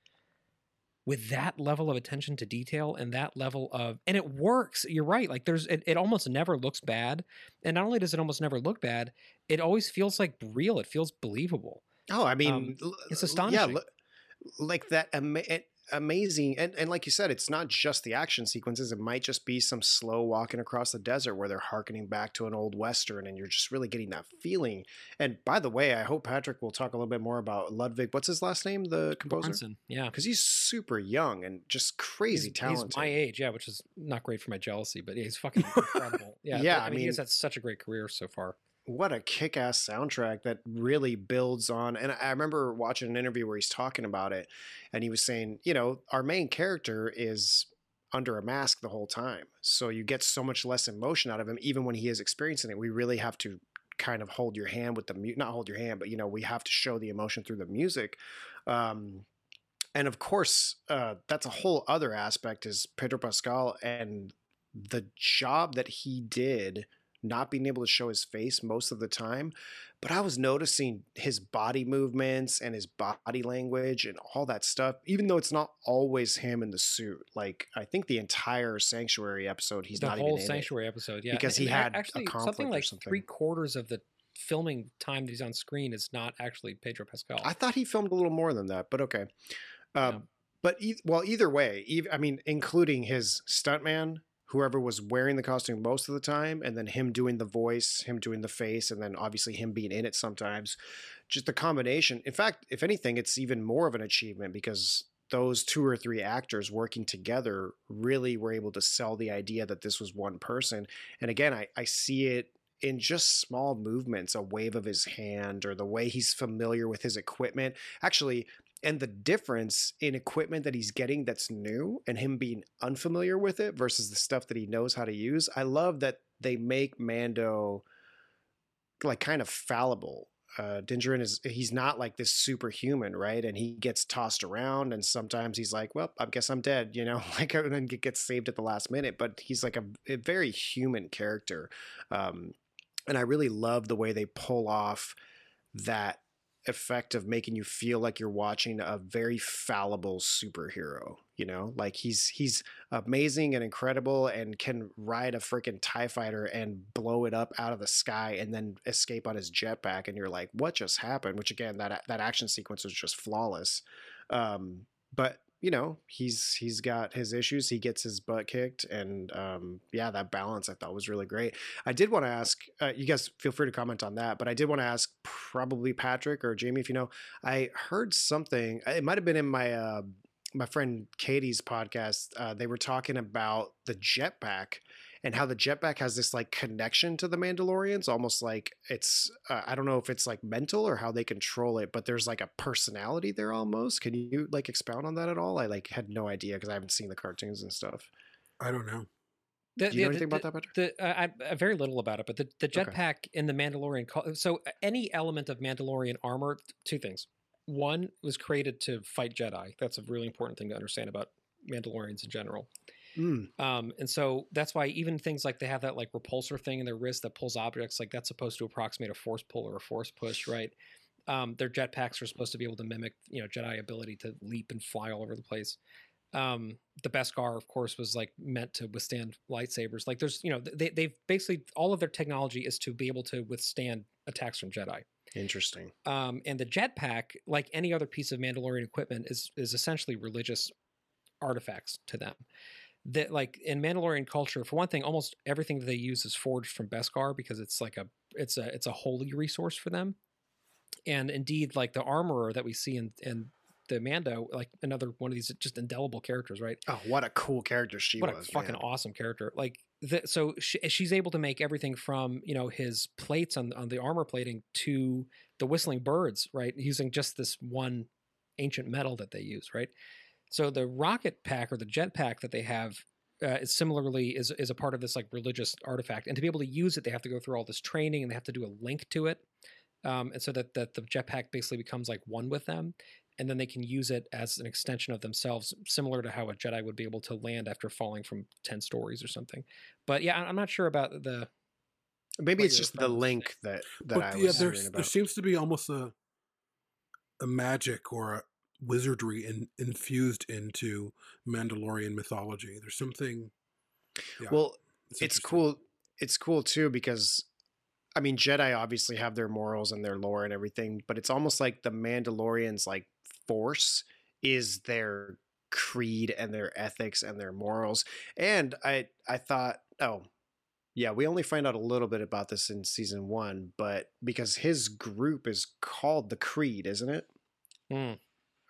with that level of attention to detail and that level of and it works you're right like there's it, it almost never looks bad and not only does it almost never look bad it always feels like real it feels believable. Oh i mean um, it's astonishing. yeah like that ama- amazing and, and like you said it's not just the action sequences it might just be some slow walking across the desert where they're harkening back to an old western and you're just really getting that feeling and by the way i hope patrick will talk a little bit more about ludwig what's his last name the composer? Yeah. Because he's super young and just crazy he's, talented he's my age yeah which is not great for my jealousy but he's fucking incredible. Yeah Yeah, I I mean, he's had such a great career so far what a kick-ass soundtrack that really builds on and i remember watching an interview where he's talking about it and he was saying you know our main character is under a mask the whole time so you get so much less emotion out of him even when he is experiencing it. We really have to kind of hold your hand with the mute not hold your hand but you know we have to show the emotion through the music. Um and of course uh that's a whole other aspect is pedro pascal and the job that he did not being able to show his face most of the time but i was noticing his body movements and his body language and all that stuff even though it's not always him in the suit like i think the entire sanctuary episode he's the not whole even sanctuary episode, yeah, because And- he had a actually conflict something or like something. three quarters of the filming time that he's on screen is not actually Pedro Pascal. i thought he filmed a little more than that but okay uh, but e- well either way ev- i mean including his stuntman whoever was wearing the costume most of the time and then him doing the voice him doing the face and then obviously him being in it sometimes. Just the combination. In fact if anything it's even more of an achievement because those two or three actors working together really were able to sell the idea that this was one person. And again i, I see it in just small movements a wave of his hand or the way he's familiar with his equipment. Actually and the difference in equipment that he's getting that's new and him being unfamiliar with it versus the stuff that he knows how to use. I love that they make Mando like kind of fallible. Uh, Din Djarin is he's not like this superhuman, right? And he gets tossed around, and sometimes he's like, "Well, I guess I'm dead," you know, like and then gets saved at the last minute. But he's like a, a very human character, um, and I really love the way they pull off that effect of making you feel like you're watching a very fallible superhero you know? Like he's he's amazing and incredible and can ride a freaking tie fighter and blow it up out of the sky and then escape on his jetpack and you're like what just happened? Which again that that action sequence was just flawless. Um but you know he's he's got his issues he gets his butt kicked and um yeah that balance i thought was really great. I did want to ask uh, you guys feel free to comment on that but i did want to ask probably patrick or jamie if you know i heard something it might have been in my uh my friend katie's podcast uh, they were talking about the jetpack and how the jetpack has this like connection to the Mandalorians, almost like it's uh, I don't know if it's like mental or how they control it, but there's like a personality there almost. Can you like expound on that at all? I like had no idea because I haven't seen the cartoons and stuff. I don't know. The- Do you know the- anything the- about that, Patrick? The, uh, I, I very little about it, but the, the Okay. jetpack in the Mandalorian. So any element of Mandalorian armor, two things. One was created to fight Jedi. That's a really important thing to understand about Mandalorians in general. Mm, Um, and so that's why even things like they have that like repulsor thing in their wrist that pulls objects, like that's supposed to approximate a force pull or a force push, right? Um, their jetpacks are supposed to be able to mimic, you know, Jedi ability to leap and fly all over the place. Um, the Beskar, of course, was like meant to withstand lightsabers. Like there's, you know, they they've basically all of their technology is to be able to withstand attacks from Jedi. interesting. Um, and the jetpack, like any other piece of Mandalorian equipment, is is essentially religious artifacts to them. That like in Mandalorian culture, for one thing, almost everything that they use is forged from Beskar because it's like a it's a it's a holy resource for them. And indeed, like the armorer that we see in in the Mando, like another one of these just indelible characters, right? Oh, what a cool character she what was! a fucking man. awesome character like the, so she, she's able to make everything from you know his plates on on the armor plating to the whistling birds right using just this one ancient metal that they use right so the rocket pack or the jet pack that they have uh, is similarly is is a part of this like religious artifact and to be able to use it they have to go through all this training and they have to do a link to it um, and so that that the jetpack basically becomes like one with them and then they can use it as an extension of themselves, similar to how a Jedi would be able to land after falling from ten stories or something. But yeah, I- I'm not sure about the. Maybe it's just the link that that but I yeah, was there's, hearing there seems to be almost a a magic or a wizardry in, infused into Mandalorian mythology. There's something. Yeah, well, it's interesting. cool. It's cool too because I mean Jedi obviously have their morals and their lore and everything, but it's almost like the Mandalorians like force is their creed and their ethics and their morals. And I I thought, oh, yeah, we only find out a little bit about this in season 1, but because his group is called the Creed, isn't it? Hmm.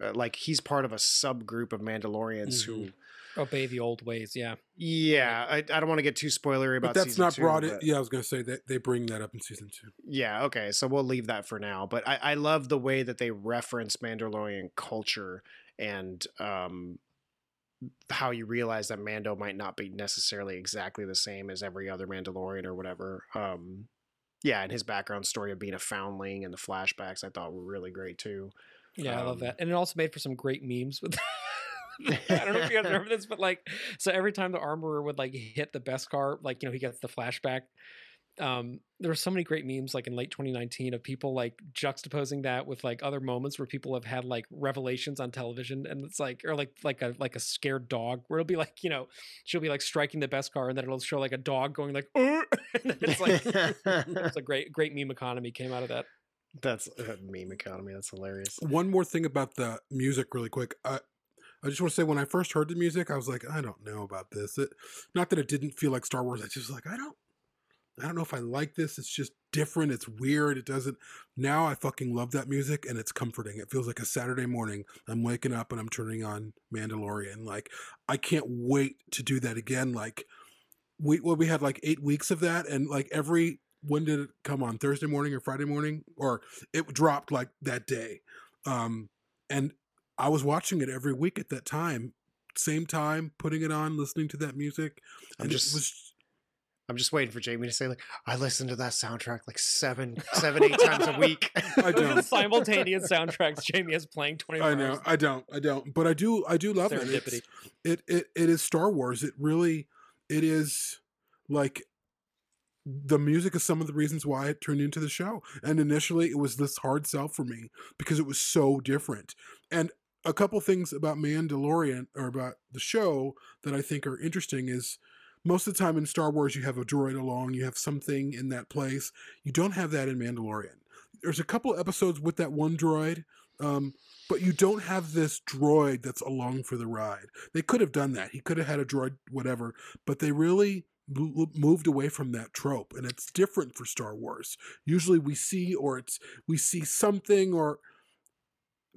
Uh, like he's part of a subgroup of Mandalorians who Mhm. Obey the old ways. Yeah. Yeah, I, I don't want to get too spoilery about. But that's season not two, brought in. Yeah, I was gonna say that they bring that up in season two. Yeah, okay, so we'll leave that for now. But I, I love the way that they reference Mandalorian culture and um, how you realize that Mando might not be necessarily exactly the same as every other Mandalorian or whatever. Um, yeah, and his background story of being a foundling and the flashbacks I thought were really great too. Yeah, I love Um, that. And it also made for some great memes with I don't know if you guys remember this, but like so every time the armorer would like hit the Beskar, like you know, he gets the flashback. Um, there were so many great memes like in late 2019 of people like juxtaposing that with like other moments where people have had like revelations on television and it's like or like like a like a scared dog where it'll be like, you know, she'll be like striking the Beskar and then it'll show like a dog going like it's like it's a great great meme economy came out of that. That's a meme economy. That's hilarious. One more thing about the music, really quick. I, I just want to say, when I first heard the music, I was like, I don't know about this. It, not that it didn't feel like Star Wars. I just was like, I don't, I don't know if I like this. It's just different. It's weird. It doesn't. Now I fucking love that music, and it's comforting. It feels like a Saturday morning. I'm waking up and I'm turning on Mandalorian. Like I can't wait to do that again. Like we, well, we had like eight weeks of that, and like every when did it come on Thursday morning or Friday morning, or it dropped like that day. Um, and I was watching it every week at that time, same time, putting it on, listening to that music. I'm And just it was I'm just waiting for Jamie to say like I listen to that soundtrack like seven, seven, eight times a week. I don't. simultaneous soundtracks Jamie is playing 24 I know, hours. I don't, I don't, but I do, I do love it. Serendipity. It, it, it is Star Wars. It really, it is like the music is some of the reasons why it turned into the show. And initially, it was this hard sell for me because it was so different. And a couple things about Mandalorian or about the show that I think are interesting is most of the time in Star Wars, you have a droid along, you have something in that place. You don't have that in Mandalorian. There's a couple episodes with that one droid, um, but you don't have this droid that's along for the ride. They could have done that. He could have had a droid, whatever, but they really moved away from that trope, and it's different for Star Wars. Usually, we see or it's we see something, or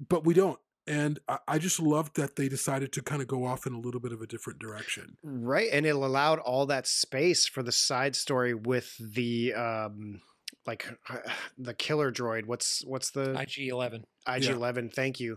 but we don't. And I, I just loved that they decided to kind of go off in a little bit of a different direction. Right, and it allowed all that space for the side story with the um like the killer droid. What's what's the IG 11. IG Eleven? Thank you,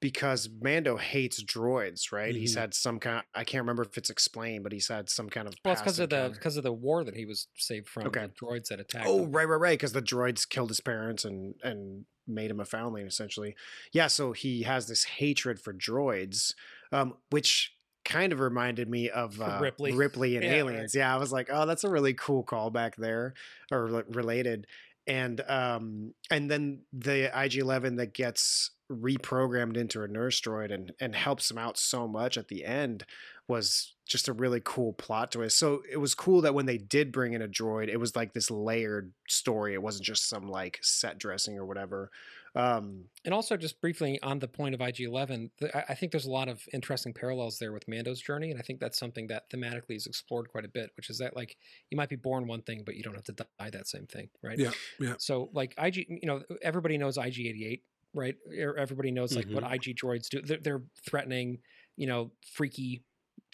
because Mando hates droids. Right, he's Mhm. had some kind. I can't remember if it's explained, but he's had some kind of. Well, it's because of the because of the war that he was saved from. Okay. The droids that attacked. Oh, him. right, right, right. Because the droids killed his parents and and made him a foundling, essentially. Yeah, so he has this hatred for droids, um, which kind of reminded me of uh, Ripley. Ripley and Yeah, right. Aliens. Yeah, I was like, oh, that's a really cool callback there, or like, related. And um, and then the IG Eleven that gets reprogrammed into a nurse droid and and helps him out so much at the end was just a really cool plot twist. So it was cool that when they did bring in a droid, it was like this layered story. It wasn't just some like set dressing or whatever. Um, And also, just briefly on the point of IG Eleven, I I think there's a lot of interesting parallels there with Mando's journey. And I think that's something that thematically is explored quite a bit, which is that, like, you might be born one thing, but you don't have to die that same thing, right? Yeah, yeah. So, like, IG, you know, everybody knows IG 88, right? Er- Everybody knows, like, what IG droids do. They're, they're threatening, you know, freaky,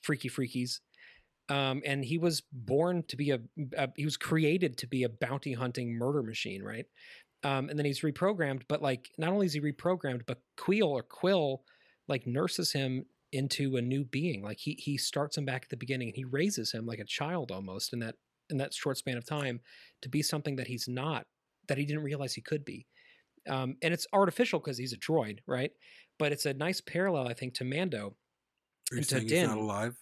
freaky freakies. Um, and he was born to be a, a, he was created to be a bounty hunting murder machine, right? Um, and then he's reprogrammed, but like not only is he reprogrammed, but Quill or Quill like nurses him into a new being. Like he he starts him back at the beginning and he raises him like a child almost in that in that short span of time to be something that he's not, that he didn't realize he could be. Um, and it's artificial because he's a droid, right? But it's a nice parallel, I think, to Mando. Are you And to saying he's not alive?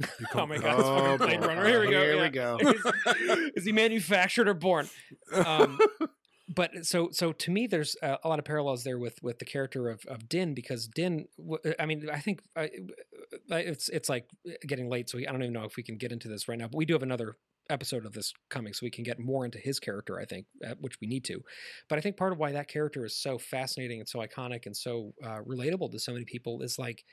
You Oh my God, it's fucking Blade. Runner. Here we go. Here yeah. we go. is, is he manufactured or born? um, but uh, so so to me, there's a, a lot of parallels there with with the character of of Din because Din. Uh, I mean, I think I, it's it's like getting late, so we, I don't even know if we can get into this right now. But we do have another episode of this coming, so we can get more into his character. I think, uh, which we need to. But I think part of why that character is so fascinating and so iconic and so uh, relatable to so many people is like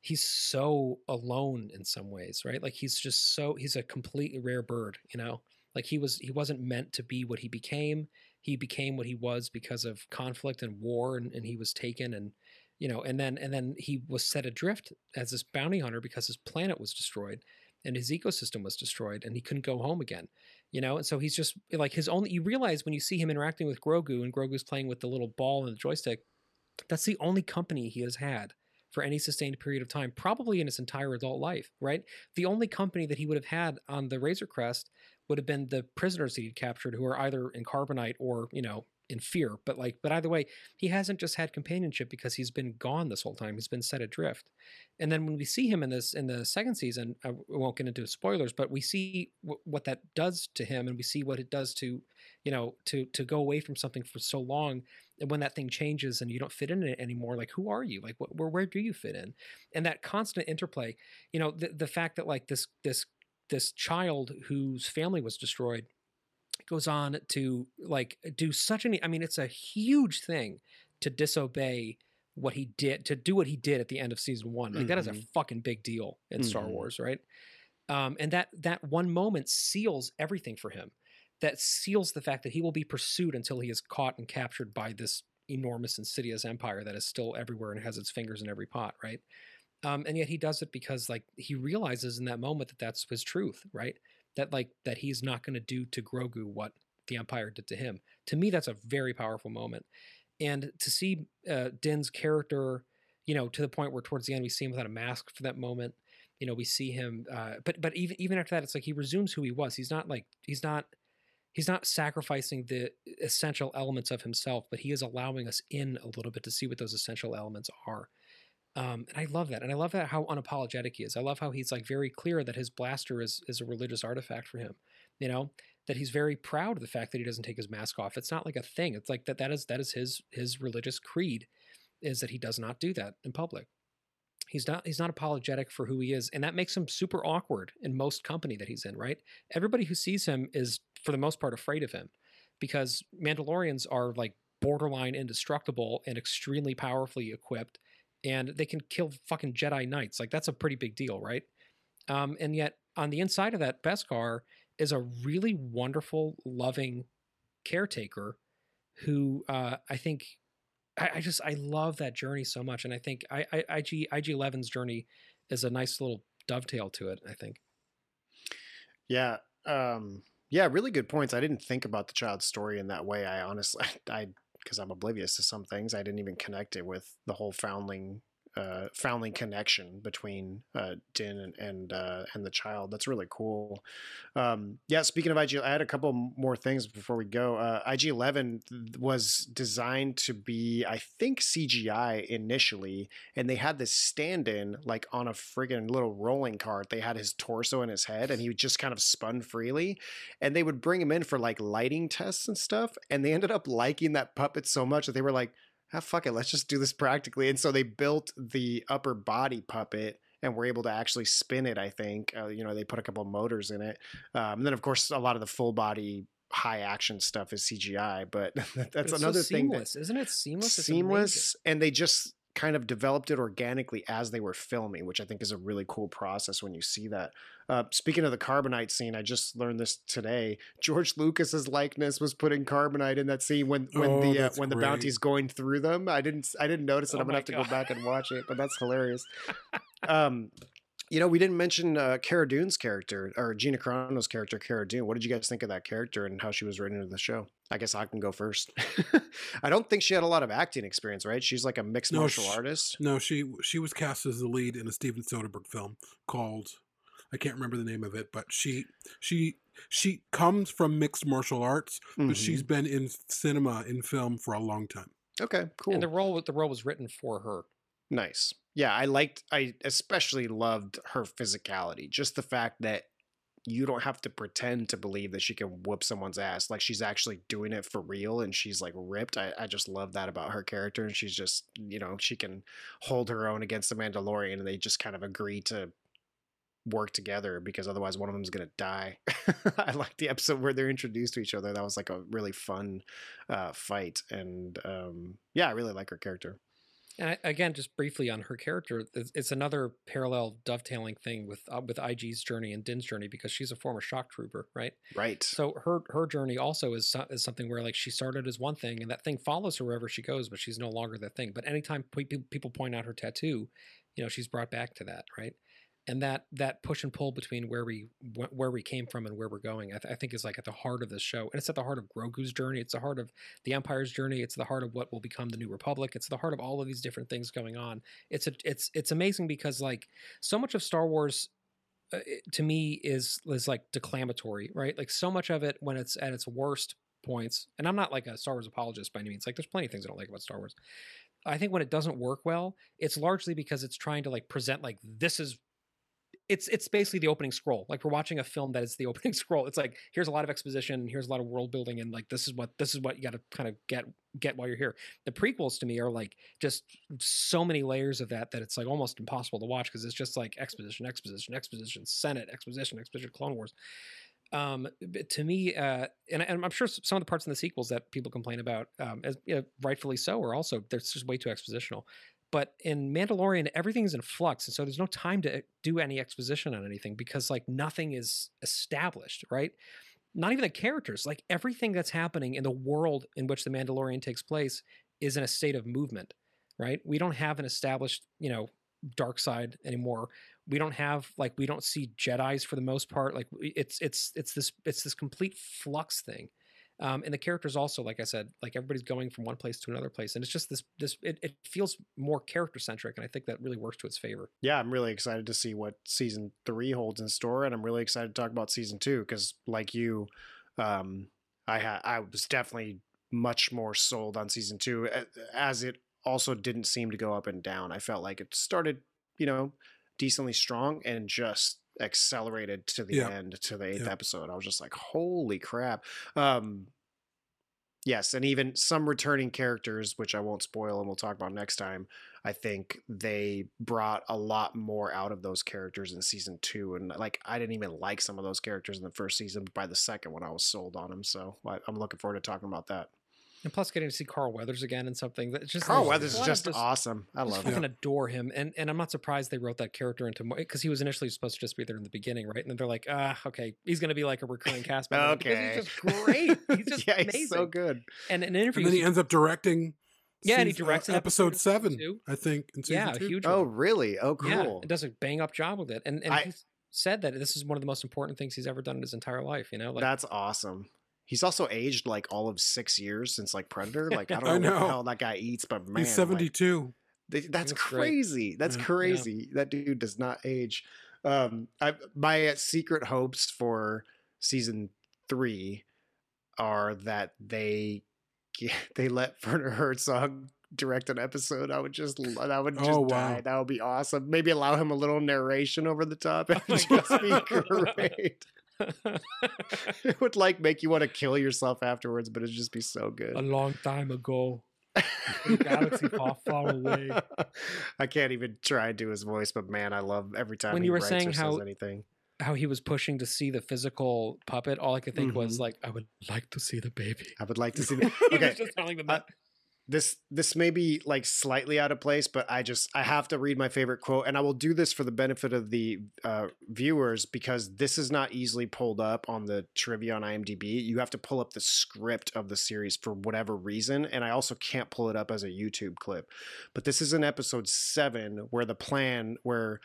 he's so alone in some ways, right? Like he's just so he's a completely rare bird, you know. Like he was he wasn't meant to be what he became. He became what he was because of conflict and war, and, and he was taken and you know, and then and then he was set adrift as this bounty hunter because his planet was destroyed and his ecosystem was destroyed and he couldn't go home again you know? And so he's just like his only you realize when you see him interacting with grogu and grogu's playing with the little ball and the joystick that's the only company he has had for any sustained period of time probably in his entire adult life right? The only company that he would have had on the razor crest would have been the prisoners he'd captured who are either in carbonite or you know in fear but like but either way he hasn't just had companionship because he's been gone this whole time he's been set adrift. And then when we see him in this in the second season i won't get into spoilers but we see w- what that does to him and we see what it does to you know to to go away from something for so long and when that thing changes and you don't fit in it anymore like who are you? Like wh- where where do you fit in? And that constant interplay you know the the fact that like this this this child whose family was destroyed goes on to like do such an i mean it's a huge thing to disobey what he did to do what he did at the end of season one like that is a Mhm. fucking big deal in star Mhm. wars right um, and that that one moment seals everything for him that seals the fact that he will be pursued until he is caught and captured by this enormous insidious empire that is still everywhere and has its fingers in every pot right um, and yet he does it because like he realizes in that moment that that's his truth right? That like that he's not going to do to grogu what the empire did to him. To me that's a very powerful moment. And to see uh, din's character you know to the point where towards the end we see him without a mask for that moment you know we see him uh, but but even even after that it's like he resumes who he was. He's not like he's not he's not sacrificing the essential elements of himself but he is allowing us in a little bit to see what those essential elements are um, and I love that, and I love that how unapologetic he is. I love how he's like very clear that his blaster is is a religious artifact for him. You know that he's very proud of the fact that he doesn't take his mask off. It's not like a thing. It's like that that is that is his his religious creed, is that he does not do that in public. He's not he's not apologetic for who he is, and that makes him super awkward in most company that he's in. Right? Everybody who sees him is for the most part afraid of him, because Mandalorians are like borderline indestructible and extremely powerfully equipped and they can kill fucking Jedi Knights. Like that's a pretty big deal, right? Um, and yet on the inside of that Beskar is a really wonderful, loving caretaker who uh, I think I, I just I love that journey so much, and I think I, I, IG IG 11's journey is a nice little dovetail to it. I think. Yeah. Um, yeah, really good points. I didn't think about the child's story in that way. I honestly, I, because I'm oblivious to some things, I didn't even connect it with the whole foundling, uh, foundling connection between uh, Din and and, uh, and the child. That's really cool. Um, yeah, speaking of IG, I had a couple more things before we go. Uh, IG Eleven was designed to be, I think, CGI initially, and they had this stand-in like on a friggin' little rolling cart. They had his torso in his head, and he would just kind of spun freely. And they would bring him in for like lighting tests and stuff. And they ended up liking that puppet so much that they were like, "Ah, fuck it, let's just do this practically." And so they built the upper body puppet. And were able to actually spin it. I think uh, you know they put a couple motors in it, um, and then of course a lot of the full body high action stuff is CGI. But But that's it's another so thing. that- seamless, isn't it? Seamless. It's seamless and they just kind of developed it organically as they were filming which i think is a really cool process when you see that. Uh, speaking of the carbonite scene i just learned this today. George lucas's likeness was put in carbonite in that scene when when Oh, the uh, when the bounty's going through them. I didn't i didn't notice it. Oh i'm gonna have to go back and watch it but that's hilarious. Um you know, we didn't mention uh, Cara Dune's character or Gina Carano's character, Cara Dune. What did you guys think of that character and how she was written into the show? I guess I can go first. I don't think she had a lot of acting experience, right? She's like a mixed No, martial sh- artist. No, she she was cast as the lead in a Steven Soderbergh film called I can't remember the name of it, but she she she comes from mixed martial arts, but Mhm. she's been in cinema in film for a long time. okay, cool. And the role the role was written for her. Nice. Yeah, I liked I especially loved her physicality. Just the fact that you don't have to pretend to believe that she can whoop someone's ass. Like she's actually doing it for real and she's like ripped. I, I just love that about her character. And she's just, you know, she can hold her own against the Mandalorian and they just kind of agree to work together because otherwise one of them's gonna die. I like the episode where they're introduced to each other. That was like a really fun uh fight. And um yeah, I really like her character. And I, again, just briefly on her character, it's, it's another parallel dovetailing thing with uh, with IG's journey and Din's journey because she's a former shock trooper, right? Right. So her her journey also is so- is something where like she started as one thing and that thing follows her wherever she goes, but she's no longer that thing. But anytime pe- pe- people point out her tattoo, you know, she's brought back to that, right? And that that push and pull between where we where we came from and where we're going, I, th- I think is like at the heart of this show, and it's at the heart of Grogu's journey. It's the heart of the Empire's journey. It's the heart of what will become the New Republic. It's the heart of all of these different things going on. It's a, it's it's amazing because like so much of Star Wars uh, to me is is like declamatory, right? Like so much of it when it's at its worst points, and I'm not like a Star Wars apologist by any means. Like there's plenty of things I don't like about Star Wars. I think when it doesn't work well, it's largely because it's trying to like present like this is it's it's basically the opening scroll. Like we're watching a film that is the opening scroll. It's like here's a lot of exposition, and here's a lot of world building, and like this is what this is what you got to kind of get get while you're here. The prequels to me are like just so many layers of that that it's like almost impossible to watch because it's just like exposition, exposition, exposition, Senate, exposition, exposition, Clone Wars. Um, to me, uh, and, and I'm sure some of the parts in the sequels that people complain about, um, as you know, rightfully so, are also there's just way too expositional. But in Mandalorian, everything's in flux, and so there's no time to uh, do any exposition on anything because like nothing is established, right? Not even the characters, like everything that's happening in the world in which the Mandalorian takes place is in a state of movement, right? We don't have an established, you know, dark side anymore. We don't have like we don't see Jedi's for the most part. Like it's it's it's this it's this complete flux thing. Um, and the characters also, like I said, like everybody's going from one place to another place, and it's just this this it, it feels more character centric, and I think that really works to its favor. yeah, I'm really excited to see what season three holds in store, and I'm really excited to talk about season two because, like you, um, I had I was definitely much more sold on season two, as it also didn't seem to go up and down. I felt like it started, you know, decently strong and just accelerated to the end to the eighth episode. I was just like, holy crap. Um, yes, and even some returning characters, which I won't spoil and we'll talk about next time. I think they brought a lot more out of those characters in season two, and like I didn't even like some of those characters in the first season. But by the second one, I was sold on them. So I, I'm looking forward to talking about that. And plus, getting to see Carl Weathers again and something that just Carl Weathers is lot of just awesome. I I just love him. fucking adore him, and and I'm not surprised they wrote that character into more because he was initially supposed to just be there in the beginning, right? And then they're like, ah, okay, he's gonna be like a recurring cast member because Okay. he's just great. He's just yeah, amazing. he's so good. And in And then he ends up directing. Yeah, and he season- directs uh, an episode episode seven, two. I think. In season yeah, two. a huge. Oh, really? Oh, cool. Yeah, cool. it does a bang up job with it, and and I- he said that this is one of the most important things he's ever done in his entire life. You know, like That's awesome. He's also aged like all of six years since like Predator. Like I don't know, I what the know. hell that guy eats, but man, He's 72. Th- that's looks great. crazy. That's Yeah. Yeah. crazy. That dude does not age. Um, I, my secret hopes for season three are that they they let Werner Herzog direct an episode. I would just that would just Oh, die. wow. That would be awesome. Maybe allow him a little narration over the top. It Oh would my just be great. it would like make you want to kill yourself afterwards, but it'd just be so good. a long time ago. galaxy far, far away. I can't even try and do his voice, but man, I love every time When he you were saying how- says anything. How he was pushing to see the physical puppet. All I could think was Mhm. like, I would like to see the baby. I would like to see. The, he okay, was just telling them uh, that. This this may be like slightly out of place, but I just I have to read my favorite quote, and I will do this for the benefit of the uh, viewers because this is not easily pulled up on the trivia on IMDb. You have to pull up the script of the series for whatever reason, and I also can't pull it up as a YouTube clip. But this is in episode seven where the plan where.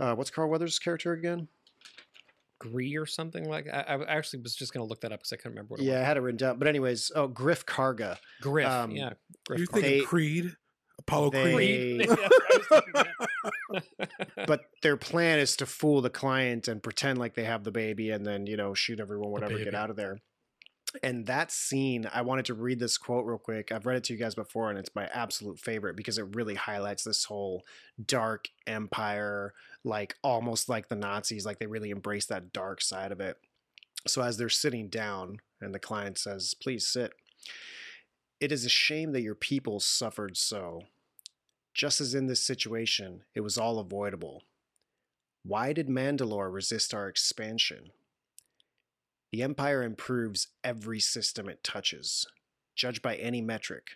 Uh, what's Carl Weathers' character again? Gree or something like. I, I actually was just gonna look that up because I couldn't remember what it Yeah, I had it written down. But anyways, oh, Griff Karga. Griff. um, yeah. You're Griff. thinking They- Creed? Apollo they- Creed? Creed. Yeah, I was thinking that. but their plan is to fool the client and pretend like they have the baby and then you know shoot everyone whatever get out of there and that scene i wanted to read this quote real quick i've read it to you guys before and it's my absolute favorite because it really highlights this whole dark empire like almost like the nazis like they really embrace that dark side of it so as they're sitting down and the client says please sit it is a shame that your people suffered so just as in this situation, it was all avoidable. Why did Mandalore resist our expansion? The Empire improves every system it touches, judged by any metric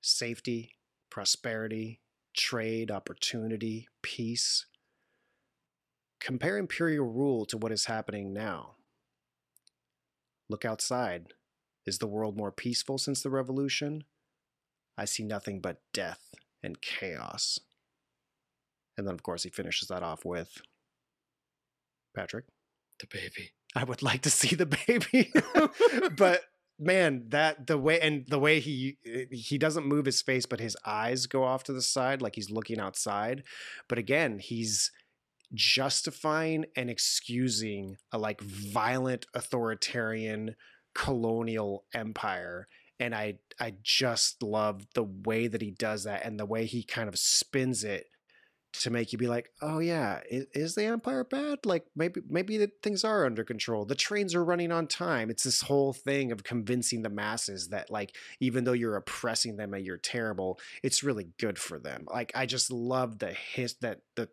safety, prosperity, trade, opportunity, peace. Compare imperial rule to what is happening now. Look outside. Is the world more peaceful since the revolution? I see nothing but death and chaos. And then, of course, he finishes that off with Patrick. the baby. I would like to see the baby, but man, that the way and the way he eh, he doesn't move his face, but his eyes go off to the side like he's looking outside. But again, he's justifying and excusing a like violent authoritarian colonial empire and i i just love the way that he does that and the way he kind of spins it to make you be like oh yeah is, is the empire bad? Like maybe maybe things are under control. The trains are running on time. It's this whole thing of convincing the masses that like even though you're oppressing them and you're terrible it's really good for them. Like i just love the his that the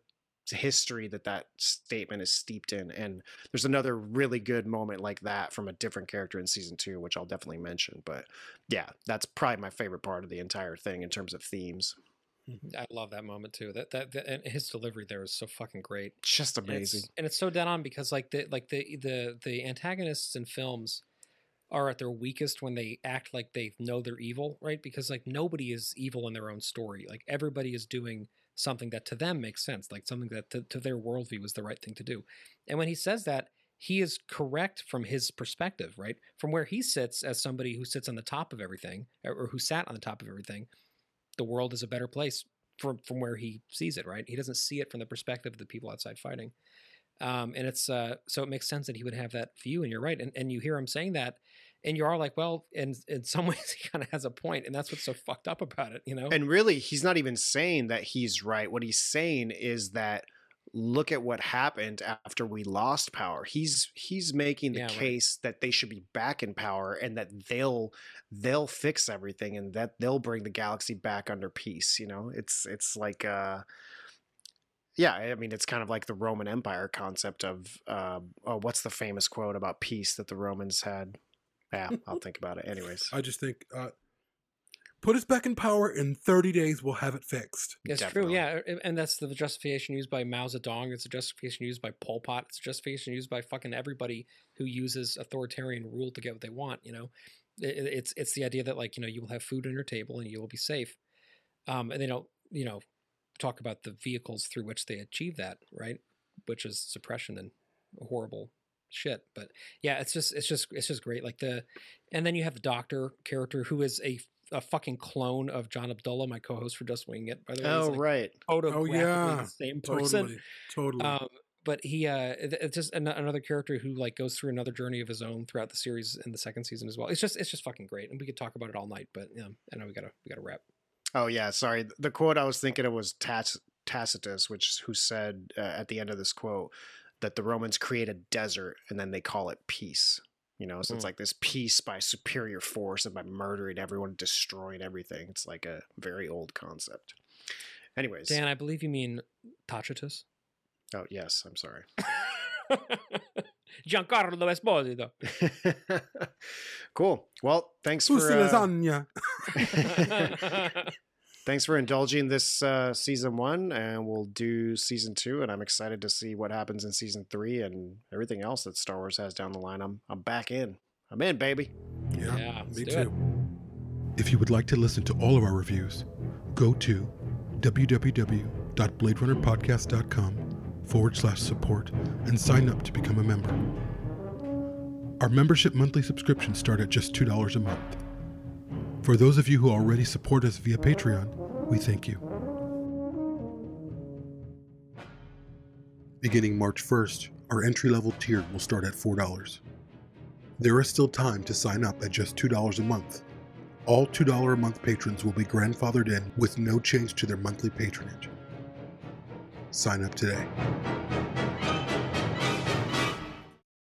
history that that statement is steeped in and there's another really good moment like that from a different character in season two which i'll definitely mention but yeah that's probably my favorite part of the entire thing in terms of themes Mm-hmm. I love that moment too. That that, that and his delivery there is so fucking great. just And it's- amazing and it's so dead on because like the like the the the antagonists in films are at their weakest when they act like they know they're evil, right? Because like nobody is evil in their own story. Like everybody is doing something that to them makes sense, like something that to, to their worldview is the right thing to do. And when he says that, he is correct from his perspective, right? From where he sits as somebody who sits on the top of everything, or who sat on the top of everything, the world is a better place from from where he sees it, right? He doesn't see it from the perspective of the people outside fighting. Um, and it's uh, so it makes sense that he would have that view, and you're right. And and you hear him saying that, and you are like, well, in in some ways he kind of has a point, and that's what's so fucked up about it, you know? and really he's not even saying that he's right what he's saying is that look at what happened after we lost power. He's he's making the Yeah, right. case that they should be back in power and that they'll they'll fix everything and that they'll bring the galaxy back under peace you know? It's it's like uh yeah i mean it's kind of like the roman empire concept of uh, oh what's the famous quote about peace that the romans had? Yeah i'll think about it. Anyways. I just think, uh, put us back in power. In 30 days, we'll have it fixed. It's Definitely. true, yeah, and that's the justification used by Mao Zedong. It's a justification used by Pol Pot. It's a justification used by fucking everybody who uses authoritarian rule to get what they want. You know, I- I- it's it's the idea that like you know you will have food on your table and you will be safe, um, and they don't you know talk about the vehicles through which they achieve that, right? Which is suppression and horrible shit. But yeah, it's just it's just it's just great. Like the, and then you have the doctor character who is a a fucking clone of John Abdullah, my co-host for Just Wing It. By the way, oh like, right photographically yeah. the same person. Totally. Totally. Um, but he, uh, it's just an- another character who like goes through another journey of his own throughout the series in the second season as well. It's just, it's just fucking great, and we could talk about it all night. But yeah, I know we gotta, we gotta wrap. Oh yeah, sorry. The quote I was thinking of was Tac- Tacitus, which who said uh, at the end of this quote that the Romans create a desert and then they call it peace. You know, so it's Mm. like this peace by superior force and by murdering everyone, destroying everything. It's like a very old concept. Anyways, Dan, I believe you mean Tacitus. oh yes, I'm sorry. Giancarlo Esposito. cool. Well, thanks Who's for uh, lasagna? thanks for indulging this uh, season one, and we'll do season two. And I'm excited to see what happens in season three and everything else that Star Wars has down the line. I'm I'm back in. I'm in, baby. Yeah, Yeah, me too. it. If you would like to listen to all of our reviews, go to www.bladerunnerpodcast.com forward slash support and sign up to become a member. Our membership monthly subscriptions start at just $2 a month. For those of you who already support us via Patreon, we thank you. Beginning March 1st, our entry level tier will start at $4. There is still time to sign up at just $2 a month. All $2 a month patrons will be grandfathered in with no change to their monthly patronage. Sign up today.